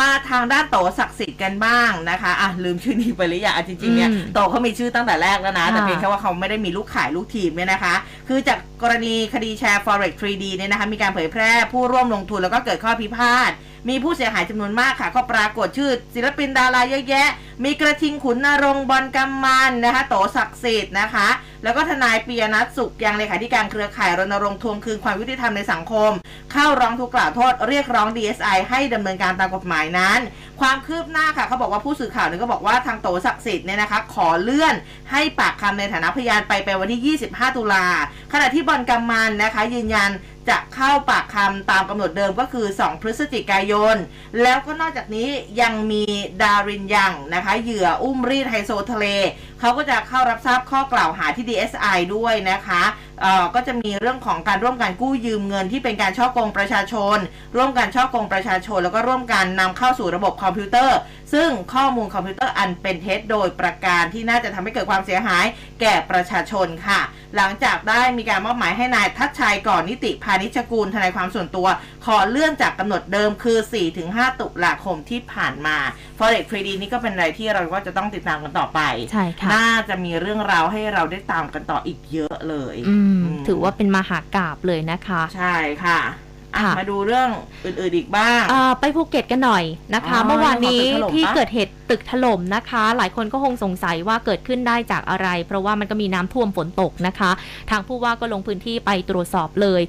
มาทางด้านโตศักดิ์สิทธิ์กันบ้างนะคะอะลืมชื่อนี้ไปหรือยังอะจริงๆเนี่ย
อืม
โตเขามีชื่อตั้งแต่แรกแล้วนะ แต่
ค่ะ
เพียงแค่ว่าเขาไม่ได้มีลูกขายลูกทีมเนี่ยนะคะ คือจากกรณีคดีแชร์ forex 3D เนี่ยนะคะ มีการเผยแพร่ผู้ร่วมลงทุนแล้วก็เกิดข้อพิพาท มีผู้เสียหายจำนวนมากค่ะ ก็ปรากฏชื่อศิลปินดาราเยอะแยะ มีกระทิงขุนนรงค์บอลกำมันนะคะ โตศักดิ์สิทธิ์นะคะ แล้วก็ทนายปียนัทสุขยังเลขาธิการเครือข่ายรณรงค์ทวงคืนความยุติธรรมในสังคม เข้าร้องทุกข์กล่าวโทษเรียกร้อง DSI ให้ดำเนินการตามกฎหมายนั้น ความคืบหน้าค่ะเขาบอกว่าผู้สื่อข่าวนึงก็บอกว่าทางโตศักดิ์สิทธิ์เนี่ยนะคะขอเลื่อนให้ปากคำในฐานะพยานไปไปวันที่ 25 ตุลาขณะที่บอลกำมันนะคะยืนยัน จะเข้าปากคำตามกำหนดเดิมก็คือ 2 พฤศจิกายน แล้วก็นอกจากนี้ยังมีดารินยังนะคะเหยื่ออุ้มรีดไฮโซทะเล เขาก็จะเข้ารับทราบข้อกล่าวหาที่ DSI ด้วยนะคะเอ่อก็จะมีเรื่องของการร่วมกันกู้ยืมเงินที่เป็นการฉ้อโกงประชาชน ร่วมกันฉ้อโกงประชาชน แล้วก็ร่วมกันนำเข้าสู่ระบบคอมพิวเตอร์ ซึ่งข้อมูลคอมพิวเตอร์อันเป็นเท็จโดยประการที่น่าจะทำให้เกิดความเสียหายแก่ประชาชนค่ะ หลังจากได้มีการมอบหมายให้นายทัชชัยก่อนนิติพาณิชกูลทนายความส่วนตัว ขอเลื่อนจากกำหนดเดิมคือ 4-5 ตุลาคมที่ผ่านมา Forex 3D นี่ก็เป็นอะไรที่เราก็จะต้องติดตามกันต่อไป
ใช่ค่ะ
น่าจะมีเรื่องราวให้เราได้ตามกันต่ออีกเยอะเลย
อืม
อืม
ถือว่าเป็นมหากราบเลยนะคะ
ใช่ค่ะ อะ
ค่ะ
มาดูเรื่องอื่นๆอีกบ้าง
อ่าไปภูเก็ตกันหน่อยนะคะ
อ๋อ
เมื่อวานนี้
เรื่องของตึกถล่ม
ที่
ปะ
เกิดเหตุตึกถล่มนะคะ หลายคนก็คงสงสัยว่าเกิดขึ้นได้จากอะไร เพราะว่ามันก็มีน้ำท่วมฝนตกนะคะ ทางผู้ว่าก็ลงพื้นที่ไปตรวจสอบเลย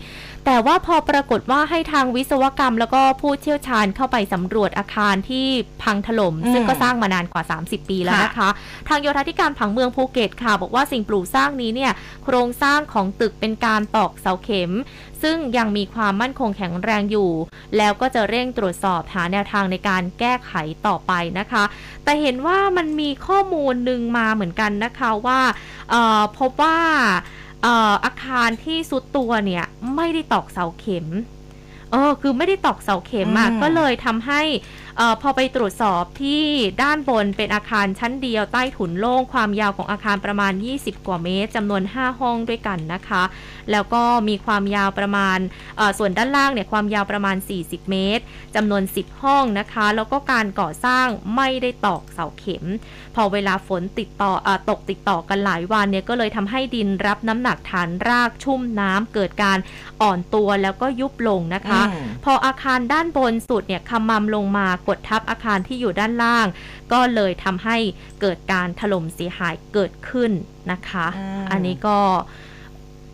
แต่ว่าพอปรากฏว่าให้ทางวิศวกรรม แล้วก็ผู้เชี่ยวชาญเข้าไปสำรวจอาคารที่พังถล่ม
อืม
ซึ่งก็สร้างมานานกว่า 30 ปีแล้วนะคะ ทางโยธาธิการผังเมืองภูเก็ตค่ะ บอกว่าสิ่งปลูกสร้างนี้เนี่ยโครงสร้างของตึกเป็นการตอกเสาเข็ม ซึ่งยังมีความมั่นคงแข็งแรงอยู่ แล้วก็จะเร่งตรวจสอบหาแนวทางในการแก้ไขต่อไปนะคะ แต่เห็นว่ามันมีข้อมูลหนึ่งมาเหมือนกันนะคะว่าเอ่อพบว่าเอ่ออาคารที่สุดตัวเนี่ยไม่ได้ตอกเสาเข็มเออคือไม่ได้ตอกเสาเข็มอะ
อืม
ก็เลยทำให้เออพอไปตรวจสอบที่ด้านบนเป็นอาคารชั้นเดียวใต้ถุนโล่งความยาวของอาคารประมาณ 20 กว่าเมตรจำนวน 5 ห้องด้วยกันนะคะ แล้วก็มีความยาวประมาณเอ่อส่วนด้านล่างเนี่ยความยาวประมาณ 40 เมตรจำนวน 10 ห้องนะคะ แล้วก็การก่อสร้างไม่ได้ตอกเสาเข็ม พอเวลาฝนติดต่อเออตกติดต่อกันหลายวันเนี่ยก็เลยทำให้ดินรับน้ำหนักฐานรากชุ่มน้ำเกิดการอ่อนตัวแล้วก็ยุบลงนะคะ
อืม
พออาคารด้านบนสุดเนี่ยขมำลงมากดทับอาคารที่อยู่ด้านล่าง ก็เลยทำให้เกิดการถล่มเสียหายเกิดขึ้นนะคะ
อืม
อันนี้ก็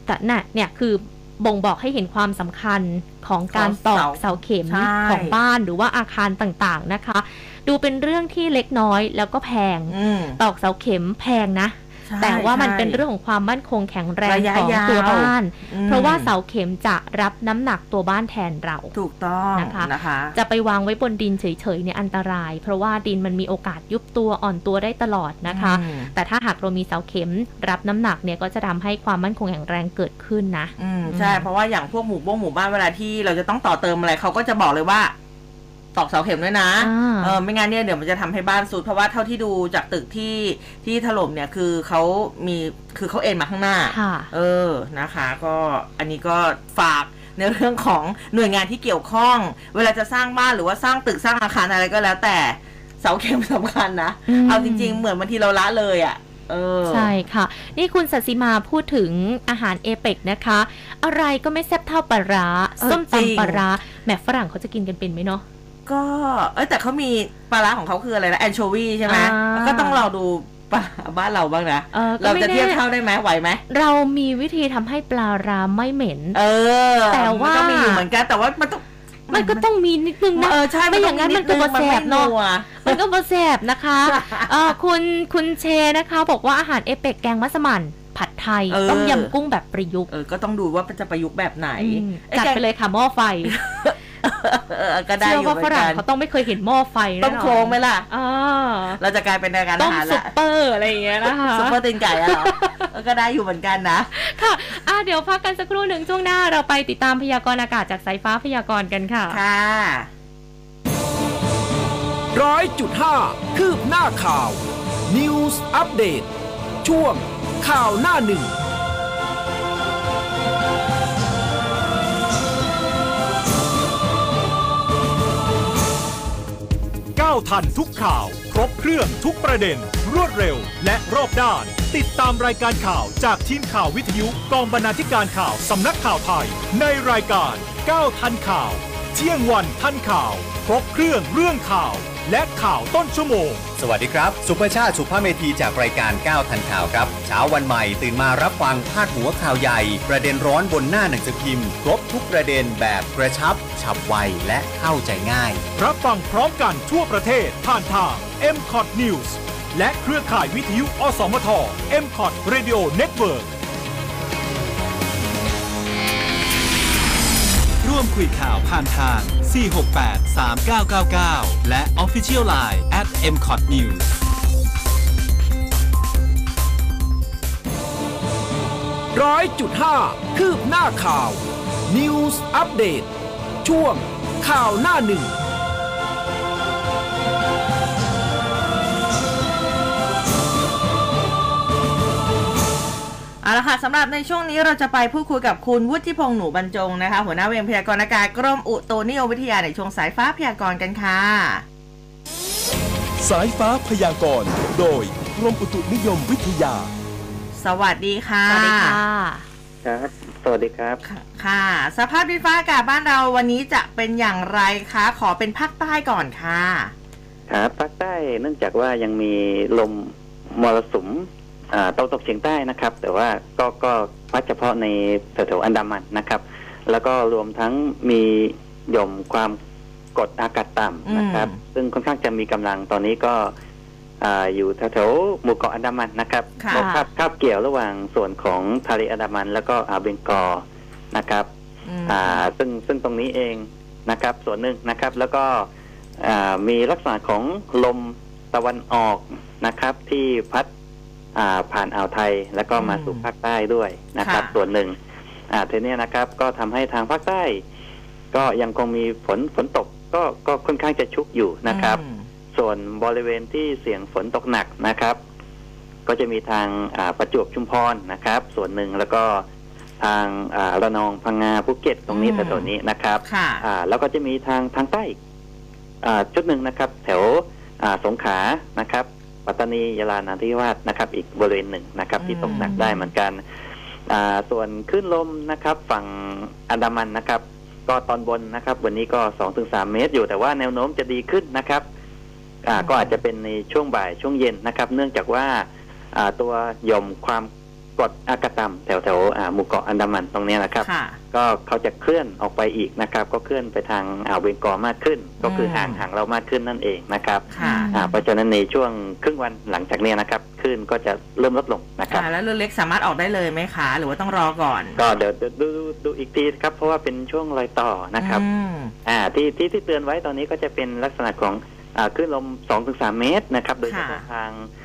แต่น่ะเนี่ยคือบ่งบอกให้เห็นความสำคัญของการตอกเสาเข็ม
ใช่
ของบ้านหรือว่าอาคารต่างๆนะคะ ดูเป็นเรื่องที่เล็กน้อยแล้วก็แพง
อืม
ตอกเสาเข็มแพงนะ
ใช่
แต่ว่ามัน
ใช่
เป็นเรื่องของความมั่นคงแข็งแรง
ระยะ
ของ
ยาว
ตัวบ้าน
อืม
เพราะว่าเสาเข็มจะรับน้ำหนักตัวบ้านแทนเรา
ถูกต้อง
นะคะ
นะคะ
จะไปวางไว้บนดินเฉยๆเนี่ยอันตราย เพราะว่าดินมันมีโอกาสยุบตัวอ่อนตัวได้ตลอดนะคะ
อืม
แต่ถ้าหากเรามีเสาเข็มรับน้ำหนักเนี่ยก็จะทำให้ความมั่นคงแข็งแรงเกิดขึ้นนะ
อืมใช่เพราะว่าอย่างพวกหมู่บ้งหมู่บ้านเวลาที่เราจะต้องต่อเติมอะไรเขาก็จะบอกเลยว่า ตอกเสาเข็มด้วยนะ
อ่า
เออไม่งั้นเนี่ยเดี๋ยวมันจะทำให้บ้านสุดเพราะว่าเท่าที่ดูจากตึกที่ที่ถล่มเนี่ยคือเขามีคือเขาเอ็นมาข้างหน้า
ค่ะ
เออนะคะ ก็อันนี้ก็ฝากในเรื่องของหน่วยงานที่เกี่ยวข้อง เวลาจะสร้างบ้านหรือว่าสร้างตึกสร้างอาคารอะไรก็แล้วแต่เสาเข็มสำคัญนะ
อืม
เอาจริง ๆ เหมือนบางทีเราละเลยอะ่ะเออ
ใช่ค่ะ นี่คุณสัสิมาพูดถึงอาหารเอเปกนะคะ อะไรก็ไม่แซ่บเท่าปลาร้า
เออ
ส้ม
จริง
ตำปลาร้าแหมฝรั่งเขาจะกินกันเป็นไหมเนาะ
ก็เอ้ยแต่เขามีปลาร้าของเขาคืออะไรนะแอนโชวีใช่ไหม
อ่า
ก็ต้องเราดูปลาร้าบ้านเราบ้างนะ
เออก็
เรา
ไม่
จะ
แน่
เทียบเท่าได้ไหมไหวไหม
เรามีวิธีทำให้ปลาร้าไม่เหม็น
เออ
แต่ว่า
นก็มีอยู่เหมือนกันแต่ว่ามันต้อง
มันก็ต้องมีนิดนึงนะ
เออใช่
ไม่อย่างนั้นมันก็บ่แสบเนอะ
มัไม่
มันก็บแสบนะคะเออคุณคุณเชนะคะ บอกว่าอาหารเอเปกแกงมัสมั่นผัดไทย
เออ
ต้มยำกุ้งแบบประยุกต์
เออก็ต้องดูว่าจะประยุกต์แบบไหน
อืม
อ้
จัด
แกง
ไปเลยค่ะหม้อไฟ
เออ ก็ได้
เชื่
อ
อยู่ว่า
เหมื
ฝ
อน
รั่ง
กัน
เขาต้องไม่เคยเห็นหม้อไฟแน่นอน
ต้มโครงไหมล่ะ
อ่า
เราจะกลายเป็นรายการ
ต้
อามหาร
ซุ
ละ
ปเปอร์อะไรอย่างเงี้ยนะคะ
ซุปเปอร์ตีนไก่อะเหรอเออก็ได้อยู่เหมือนกันนะ
ค่ะอะ เดี๋ยวพักกันสักครู่หนึ่งช่วงหน้าเราไปติดตามพยากรณ์อากาศจากสายฟ้าพยากรณ์กันค่ะ
ค่ะ
ร้อยจุดห้าคืบหน้าข่าว News อัปเดตช่วงข่าวหน้าหนึ่งา
วทันทุกข่าว ครบเครื่องทุกประเด็น รวดเร็ว และรอบด้าน ติดตามรายการข่าวจากทีมข่าววิทยุกองบรรณาธิการข่าวสำนักข่าวไทย ในรายการก้าวทันข่าว เที่ยงวันทันข่าว ครบเครื่องเรื่องข่าว และข่าวต้นชั่วโมง
สวัสดีครับ สุภชาติสุภาพเมธีจากรายการก้าวทันข่าวครับ เช้าวันใหม่ตื่นมารับฟังพาดหัวข่าวใหญ่ ประเด็นร้อนบนหน้าหนังสือพิมพ์ครบทุกประเด็นแบบกระชับ ฉับไวและเข้าใจง่าย
รับฟังพร้อมกันทั่วประเทศผ่านทาง m c o t News และเครือข่ายวิทยุ อสมท m c o t Radio Network
ร่วมคุยข่าวผ่านทาง 468 3999 และ Official Line at m c o t News
ร้อยจุดห้าคืบหน้าข่าว News Update ช่วงข่าวหน้าหนึ่ง
เอาละค่ะสำหรับในช่วงนี้เราจะไปพูดคุยกับคุณวุฒิพงษ์หนูบรรจงนะคะหัวหน้าเวรพยากรณ์อากาศกรมอุตุนิยมวิทยาในช่วงสายฟ้าพยากรณ์กันค่ะ
สายฟ้าพยากรณ์โดยกรมอุตุนิยมวิทยา
สวัสดีค่ะ
สวัสดีค่ะ
ครับ สวัสดีครับ
ค่ะค่ะสภาพดินฟ้าอากาศบ้านเราวันนี้จะเป็นอย่างไรคะ ขอเป็นภาคใต้ก่อนค่ะ
ครับภาคใต้เนื่องจากว่ายังมีลมมรสุมอ่า ตะวันตกเฉียงใต้นะครับ แต่ว่าก็ก็พัดเฉพาะในแถวๆอันดามันนะครับ แล้วก็รวมทั้งมีหย่อมความกดอากาศต่ำนะครับ
อืม
ซึ่งค่อนข้างจะมีกำลังตอนนี้ก็อ่าอยู่แถวๆหมู่เกาะอันดามันนะครับ
ค่ะ
ก็คาบคาบเกี่ยวระหว่างส่วนของทะเลอันดามัน แล้วก็อ่าวเบงกอลนะครับ
อืม
อ่าซึ่งซึ่งตรงนี้เองนะครับ ส่วนหนึ่งนะครับ แล้วก็อ่ามีลักษณะของลมตะวันออกนะครับ ที่พัดอ่า ผ่านอ่าวไทยแล้วก็มา
อืม
สู่ภาคใต้ด้วยนะครับ
ค่ะ
ส่วนหนึ่งอ่าทีนี้นะครับ ก็ทำให้ทางภาคใต้ ก็ยังคงมีฝนฝนตกก็ก็ค่อนข้างจะชุกอยู่นะครับ
อืม
ส่วนบริเวณที่เสี่ยงฝนตกหนักนะครับ ก็จะมีทางอ่าประจวบชุมพรนะครับ ส่วนหนึ่งแล้วก็ทางอ่าระนองพังงาภูเก็ตตรงนี้
อืม
แต่ส่วนนี้นะครับ
ค่ะ
อ่าแล้วก็จะมีทางทางใต้อีกอ่าจุดหนึ่งนะครับ แถวอ่าสงขลานะครับ ปัตตานียะลานาทิวาสนะครับ อีกบริเวณหนึ่งนะครับ ที่
อืม
ตกหนักได้เหมือนกันอ่าส่วนคลื่นลมนะครับ ฝั่งอันดามันนะครับ ก็ตอนบนนะครับ วันนี้ก็สองถึงสามเมตรอยู่แต่ว่าแนวโน้มจะดีขึ้นนะครับอ่าก็อาจจะเป็นในช่วงบ่ายช่วงเย็นนะครับ เนื่องจากว่าอ่าตัวหย่อมความ กดอากาศต่ำแถวแถวๆอ่าหมู่เกาะอันดามันตรงนี้นะครับ
ค่ะ
ก็เขาจะเคลื่อนออกไปอีกนะครับ ก็เคลื่อนไปทางอ่าวเบงกอลมากขึ้น ก็คือห่างห่างเรามากขึ้นนั่นเองนะครับ
ค่ะ
อ่าเพราะฉะนั้นในช่วงครึ่งวันหลังจากนี้นะครับคลื่นก็จะเริ่มลดลงนะครับ
ค่ะแล้วเรือเล็กสามารถออกได้เลยไหมคะ หรือว่าต้องรอก่อน
ก็เดี๋ยวเดี๋ยวดูดูดูอีกทีครับ เพราะว่าเป็นช่วงรอยต่อนะครับ
อืม
อ่าที่ที่ที่เตือนไว้ตอนนี้ก็จะเป็นลักษณะของอ่าคลื่นลม 2-3 เมตรนะครับ โดยเฉพาะ
ค่ะ
ทางอ่า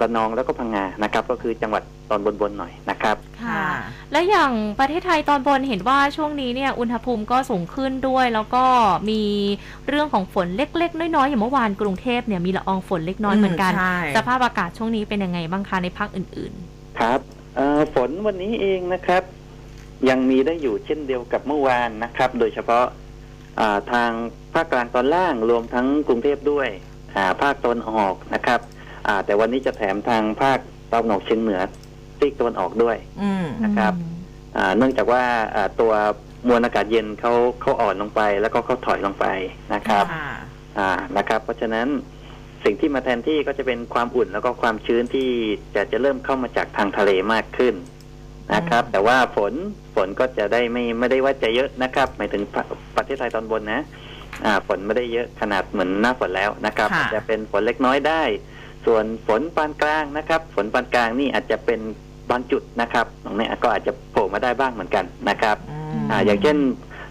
ระนองแล้วก็พังงานะครับ ก็คือจังหวัดตอนบนๆหน่อยนะครับ
ค่ะ และอย่างประเทศไทยตอนบนเห็นว่าช่วงนี้เนี่ยอุณหภูมิก็สูงขึ้นด้วย แล้วก็มีเรื่องของฝนเล็ก ๆ น้อยๆอย่างเมื่อวานกรุงเทพเนี่ยมีละอองฝนเล็กน้อยเหมือนกัน
ใช่
สภาพอากาศช่วงนี้เป็นยังไงบ้างคะในภาคอื่น
ครับเอ่อฝนวันนี้เองนะครับ ยังมีได้อยู่เช่นเดียวกับเมื่อวานนะครับ โดยเฉพาะอ่าทางภาคกลางตอนล่างรวมทั้งกรุงเทพด้วยอ่าภาคตะวันออกนะครับ อ่า แต่วันนี้จะแถมทางภาคตะวันออกเฉียงเหนือซีกตะวันออกด้วย
อืม
ๆ
นะครับ อ่า เนื่องจากว่าอ่าตัวมวลอากาศเย็นเขาเขาอ่อนลงไป แล้วก็เขาถอยลงไปนะครับ
ค่ะ
อ่านะครับ เพราะฉะนั้นสิ่งที่มาแทนที่ก็จะเป็นความอุ่นแล้วก็ความชื้นที่จะจะเริ่มเข้ามาจากทางทะเลมากขึ้นนะครับ
อืม
แต่ว่าฝนฝนก็จะได้ไม่ไม่ได้ว่าจะเยอะนะครับหมายถึงประประเทศไทยตอนบนนะ อ่า ฝนไม่ได้เยอะขนาดเหมือนหน้าฝนแล้วนะครับ
ค่ะ
จะเป็นฝนเล็กน้อยได้ ส่วนฝนปานกลางนะครับ ฝนปานกลางนี่อาจจะเป็นบางจุดนะครับตรงนี้ก็อาจจะโผล่มาได้บ้างเหมือนกันนะครับ
ม
อ่าอย่างเช่น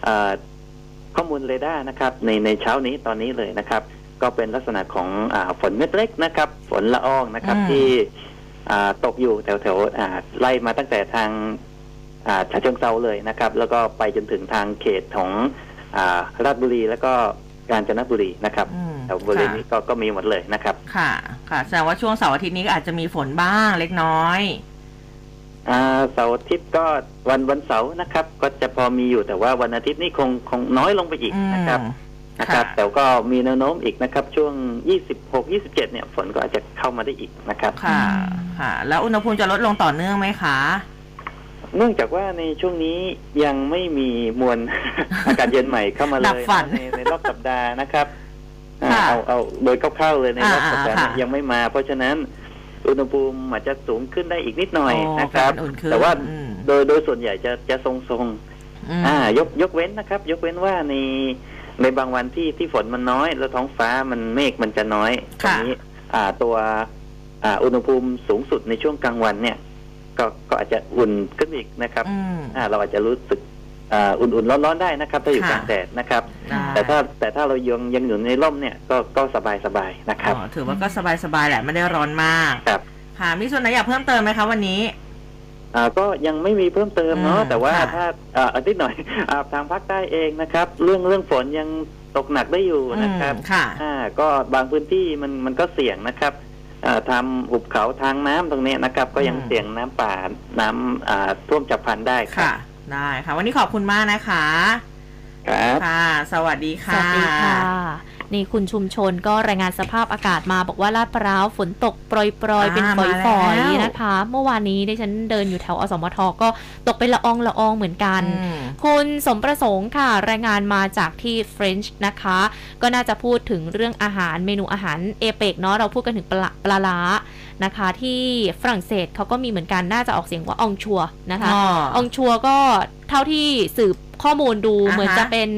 เอ่อข้อมูลเรดาร์นะครับ ในในเช้านี้ตอนนี้เลยนะครับ ก็เป็นลักษณะของอาฝนเม็ดเล็กนะครับ ฝนละอองนะครับ
อืม
ที่อ่าตกอยู่แถวแถวๆอ่าไล่มาตั้งแต่ทางอ่าฉะเชิงเซาเลยนะครับ แล้วก็ไปจนถึงทางเขตของอ่าราชบุรีแล้วก็ กาญจนบุรีนะครับ
อืม
แถวบริเวณนี้ก็ก็มีหมดเลยนะครับ
ค่ะ ค่ะแสดงว่าช่วงเสาร์อาทิตย์นี้ก็อาจจะมีฝนบ้างเล็กน้อย
อ่าเสาร์อาทิตย์ก็วันวันเสาร์นะครับ ก็จะพอมีอยู่แต่ว่าวันอาทิตย์นี่คงคงน้อยลงไปอีก
อืม
นะครับนะครับ
ค่ะ
แต่ก็มีแนวโน้มอีกนะครับ ช่วง 26 27 เนี่ยฝนก็อาจจะเข้ามาได้อีกนะครับ
ค่ะ ค่ะ แล้วอุณหภูมิจะลดลงต่อเนื่องไหมคะ
เนื่องจากว่าในช่วงนี้ยังไม่มีมวล อากาศเย็นใหม่เข้ามาเล
ดับ
ย
ฝัน
ในในรอบสัปดาห์นะครับอ่า
ค่ะ
เอาเอาโดยคร่าวๆเลยในรอบ
อ่า
สัปดาห์
ค่ะ
เนี่ยยังไม่มา เพราะฉะนั้นอุณหภูมิอาจจะสูงขึ้นได้อีกนิดหน่อย
โอ้
นะครับ
เป็นอุ่นขึ้น
แต่ว่า
อืม
โดยโดยส่วนใหญ่จะจะทรงทรง
อืม
ๆอ่ายกยกเว้นนะครับ ยกเว้นว่าในในบางวันที่ที่ฝนมันน้อย แล้วท้องฟ้ามันเมฆมันจะน้อยตรงนี้ อ่าตัวอ่าอุณหภูมิสูงสุดในช่วงกลางวันเนี่ย ก็ก็อาจจะอุ่นขึ้นอีกนะครับ
อืม
อ่าเราอาจจะรู้สึกอ่าอุ่นๆร้อนๆได้นะครับ ถ้าอยู่
ค่ะ
กลางแดดนะครับ
ได้
แต่ถ้าแต่ถ้าเรายังยังอยู่ในร่มเนี่ยก็ก็สบายสบายๆนะครับ
อ๋อถือว่าก็สบายๆแหละไม่ได้ร้อนมาก
ครับ
ค่ะมีส่วนไหนอยากเพิ่มเติมไหมคะวันนี้
อ่าก็ยังไม่มีเพิ่มเติมเนาะ
อืม
แต่ว่า
ค่ะ
ถ้าอ่าอาทิตย์หน่อยอ่าทางภาคใต้เองนะครับ เรื่องเรื่องฝนยังตกหนักได้อยู่นะครับ
อืมค่ะ
อ่าก็บางพื้นที่มันมันก็เสี่ยงนะครับเอ่อ ทำหุบเขาทางน้ำตรงนี้นะครับ ก็ยัง
อืม
เสี่ยงน้ำป่าน้ำอ่าท่วมฉับพลันได้ครั
ค่ะ
บ
ได้ค่ะ วันนี้ขอบคุณมากนะคะ
ครับ
ค่ะ สวัสดี
ส
ค่ะ
วัสดีค่ะ นี่คุณชุมชนก็รายงานสภาพอากาศมาบอกว่าลาดพร้าวฝนตกโปรยๆ
อ่า
เป็นฝ
มา
อย
แล้ว
ๆนะคะ เมื่อวานนี้ดิฉันเดินอยู่แถวอสมทก็ตกเป็นละอองละอองเหมือนกัน
อืม
คุณสมประสงค์ค่ะ รายงานมาจากที่เฟรนช์นะคะ ก็น่าจะพูดถึงเรื่องอาหารเมนูอาหารเอเปกเนาะเราพูดกันถึงปลาปลาล้านะคะที่ฝรั่งเศสเขาก็มีเหมือนกันน่าจะออกเสียงว่าอองชัวนะคะ
อ๋อ
อองชัวก็เท่าที่สืบ ข้อมูลดู
อ่าฮะ
เหมือนจะเป็น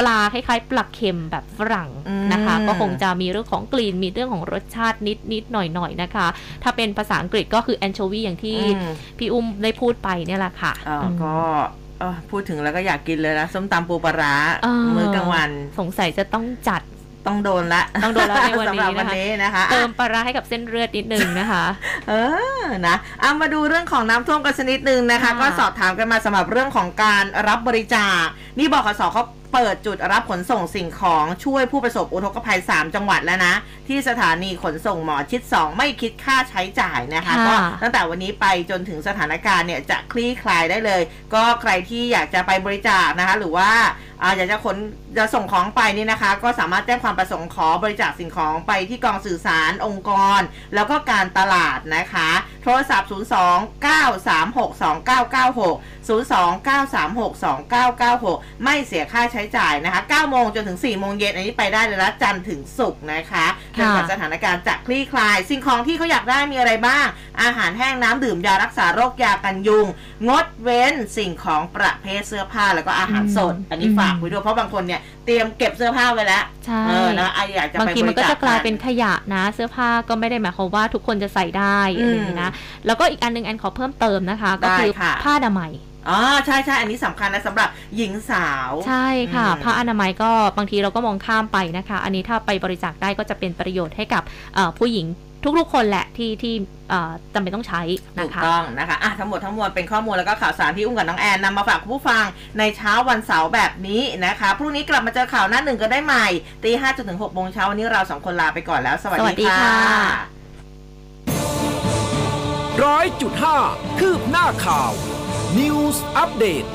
ปลาคล้ายๆปลาเค็มแบบฝรั่ง
อืม
นะคะ ก็คงจะมีเรื่องของกลิ่นมีเรื่องของรสชาตินิดนิดๆหน่อยหน่อยๆนะคะ ถ้าเป็นภาษาอังกฤษก็คือแอนโชวีอย่างที่
อืม
พี่อุ้มได้พูดไปเนี่ยแหละค่ะ
เอ่ออ
ม
ก็เอ่อพูดถึงแล้วก็อยากกินเลยนะ ส้มตำปูปลาร้า
เออ
มื้อกลางวัน
สงสัยจะต้องจัด
ต้องโดนละ
ต้องโดนละในวันนี้
สำหรับวัน
นะคะ
นี้นะคะ
เติมปลาร้าให้กับเส้นเลือดนิดนึงนะคะ
เออนะเอามาดูเรื่องของน้ำท่วมกันสักนิดนึงนะคะ
ค่ะ
ก็สอบถามกันมาสำหรับเรื่องของการรับบริจาคนี่บขสเขาเปิดจุดรับขนส่งสิ่งของช่วยผู้ประสบอุทกภัย 3 จังหวัดแล้วนะ ที่สถานีขนส่งหมอชิด 2 ไม่คิดค่าใช้จ่ายนะคะ
ค่ะ
ก็ตั้งแต่วันนี้ไปจนถึงสถานการณ์เนี่ยจะคลี่คลายได้เลย ก็ใครที่อยากจะไปบริจาคนะคะ หรือว่าอ่าอยากจะขนจะส่งของไปนี่นะคะ ก็สามารถแจ้งความประสงค์ขอบริจาคสิ่งของไปที่กองสื่อสารองค์กร แล้วก็การตลาดนะคะ โทรศัพท์ 02 936 2996 02 936 2996 ไม่เสียค่าใช้จ่ายนะคะ9โมงจนถึง4โมงเย็นอันนี้ไปได้เลยละจันทร์ถึงศุกร์นะคะจนกว่าสถานการณ์จะคลี่คลาย สิ่งของที่เขาอยากได้มีอะไรบ้าง อาหารแห้งน้ำดื่มยารักษาโรคยากันยุง งดเว้นสิ่งของประเภทเสื้อผ้าแล้วก็อาหารสด
อืม
อันนี้ฝากไว้ด้วยเพราะบางคนเนี่ยเตรียมเก็บเสื้อผ้าไว้แล้ว
ใช่
เออนะอะอยากจะ
บาง
ไป
ที
บ
มัน
ริ
ก็
จาค
จะกลายเป็นขยะนะ เสื้อผ้าก็ไม่ได้หมายความว่าทุกคนจะใส่ได้
อืม
อะไรอย่างนี้นะแล้วก็อีกอันหนึงแอนขอเพิ่มเติมนะคะ ก็
ได้
คือ
ค่ะ
ผ้าอนามัย
อ๋อใช่ใช่อันนี้สำคัญนะสำหรับหญิงสาว
ใช่ค่ะ
อืม
ผ้าอนามัยก็บางทีเราก็มองข้ามไปนะคะ อันนี้ถ้าไปบริจาคได้ก็จะเป็นประโยชน์ให้กับเอ่อผู้หญิงทุกๆคนแหละที่ที่เอ่อจำเป็นต้องใช้
ถู
นะ
ก
คะ
ต้องนะคะอะทั้งหมดทั้งมวลเป็นข้อมูลแล้วก็ข่าวสารที่อุ้มกับน้องแอนนำมาฝากคุณผู้ฟังในเช้าวันเสาร์แบบนี้นะคะพรุ่งนี้กลับมาเจอข่าวหน้าหนึ่งกันได้ใหม่ตีห้าจนถึงหกโมงเช้าวันนี้เราสองคนลาไปก่อนแล้ว สวัส
สวัสดี
ดีค่ะ
ค่ะ
ร้อยจุดห้าคืบหน้าข่าว News อัปเดต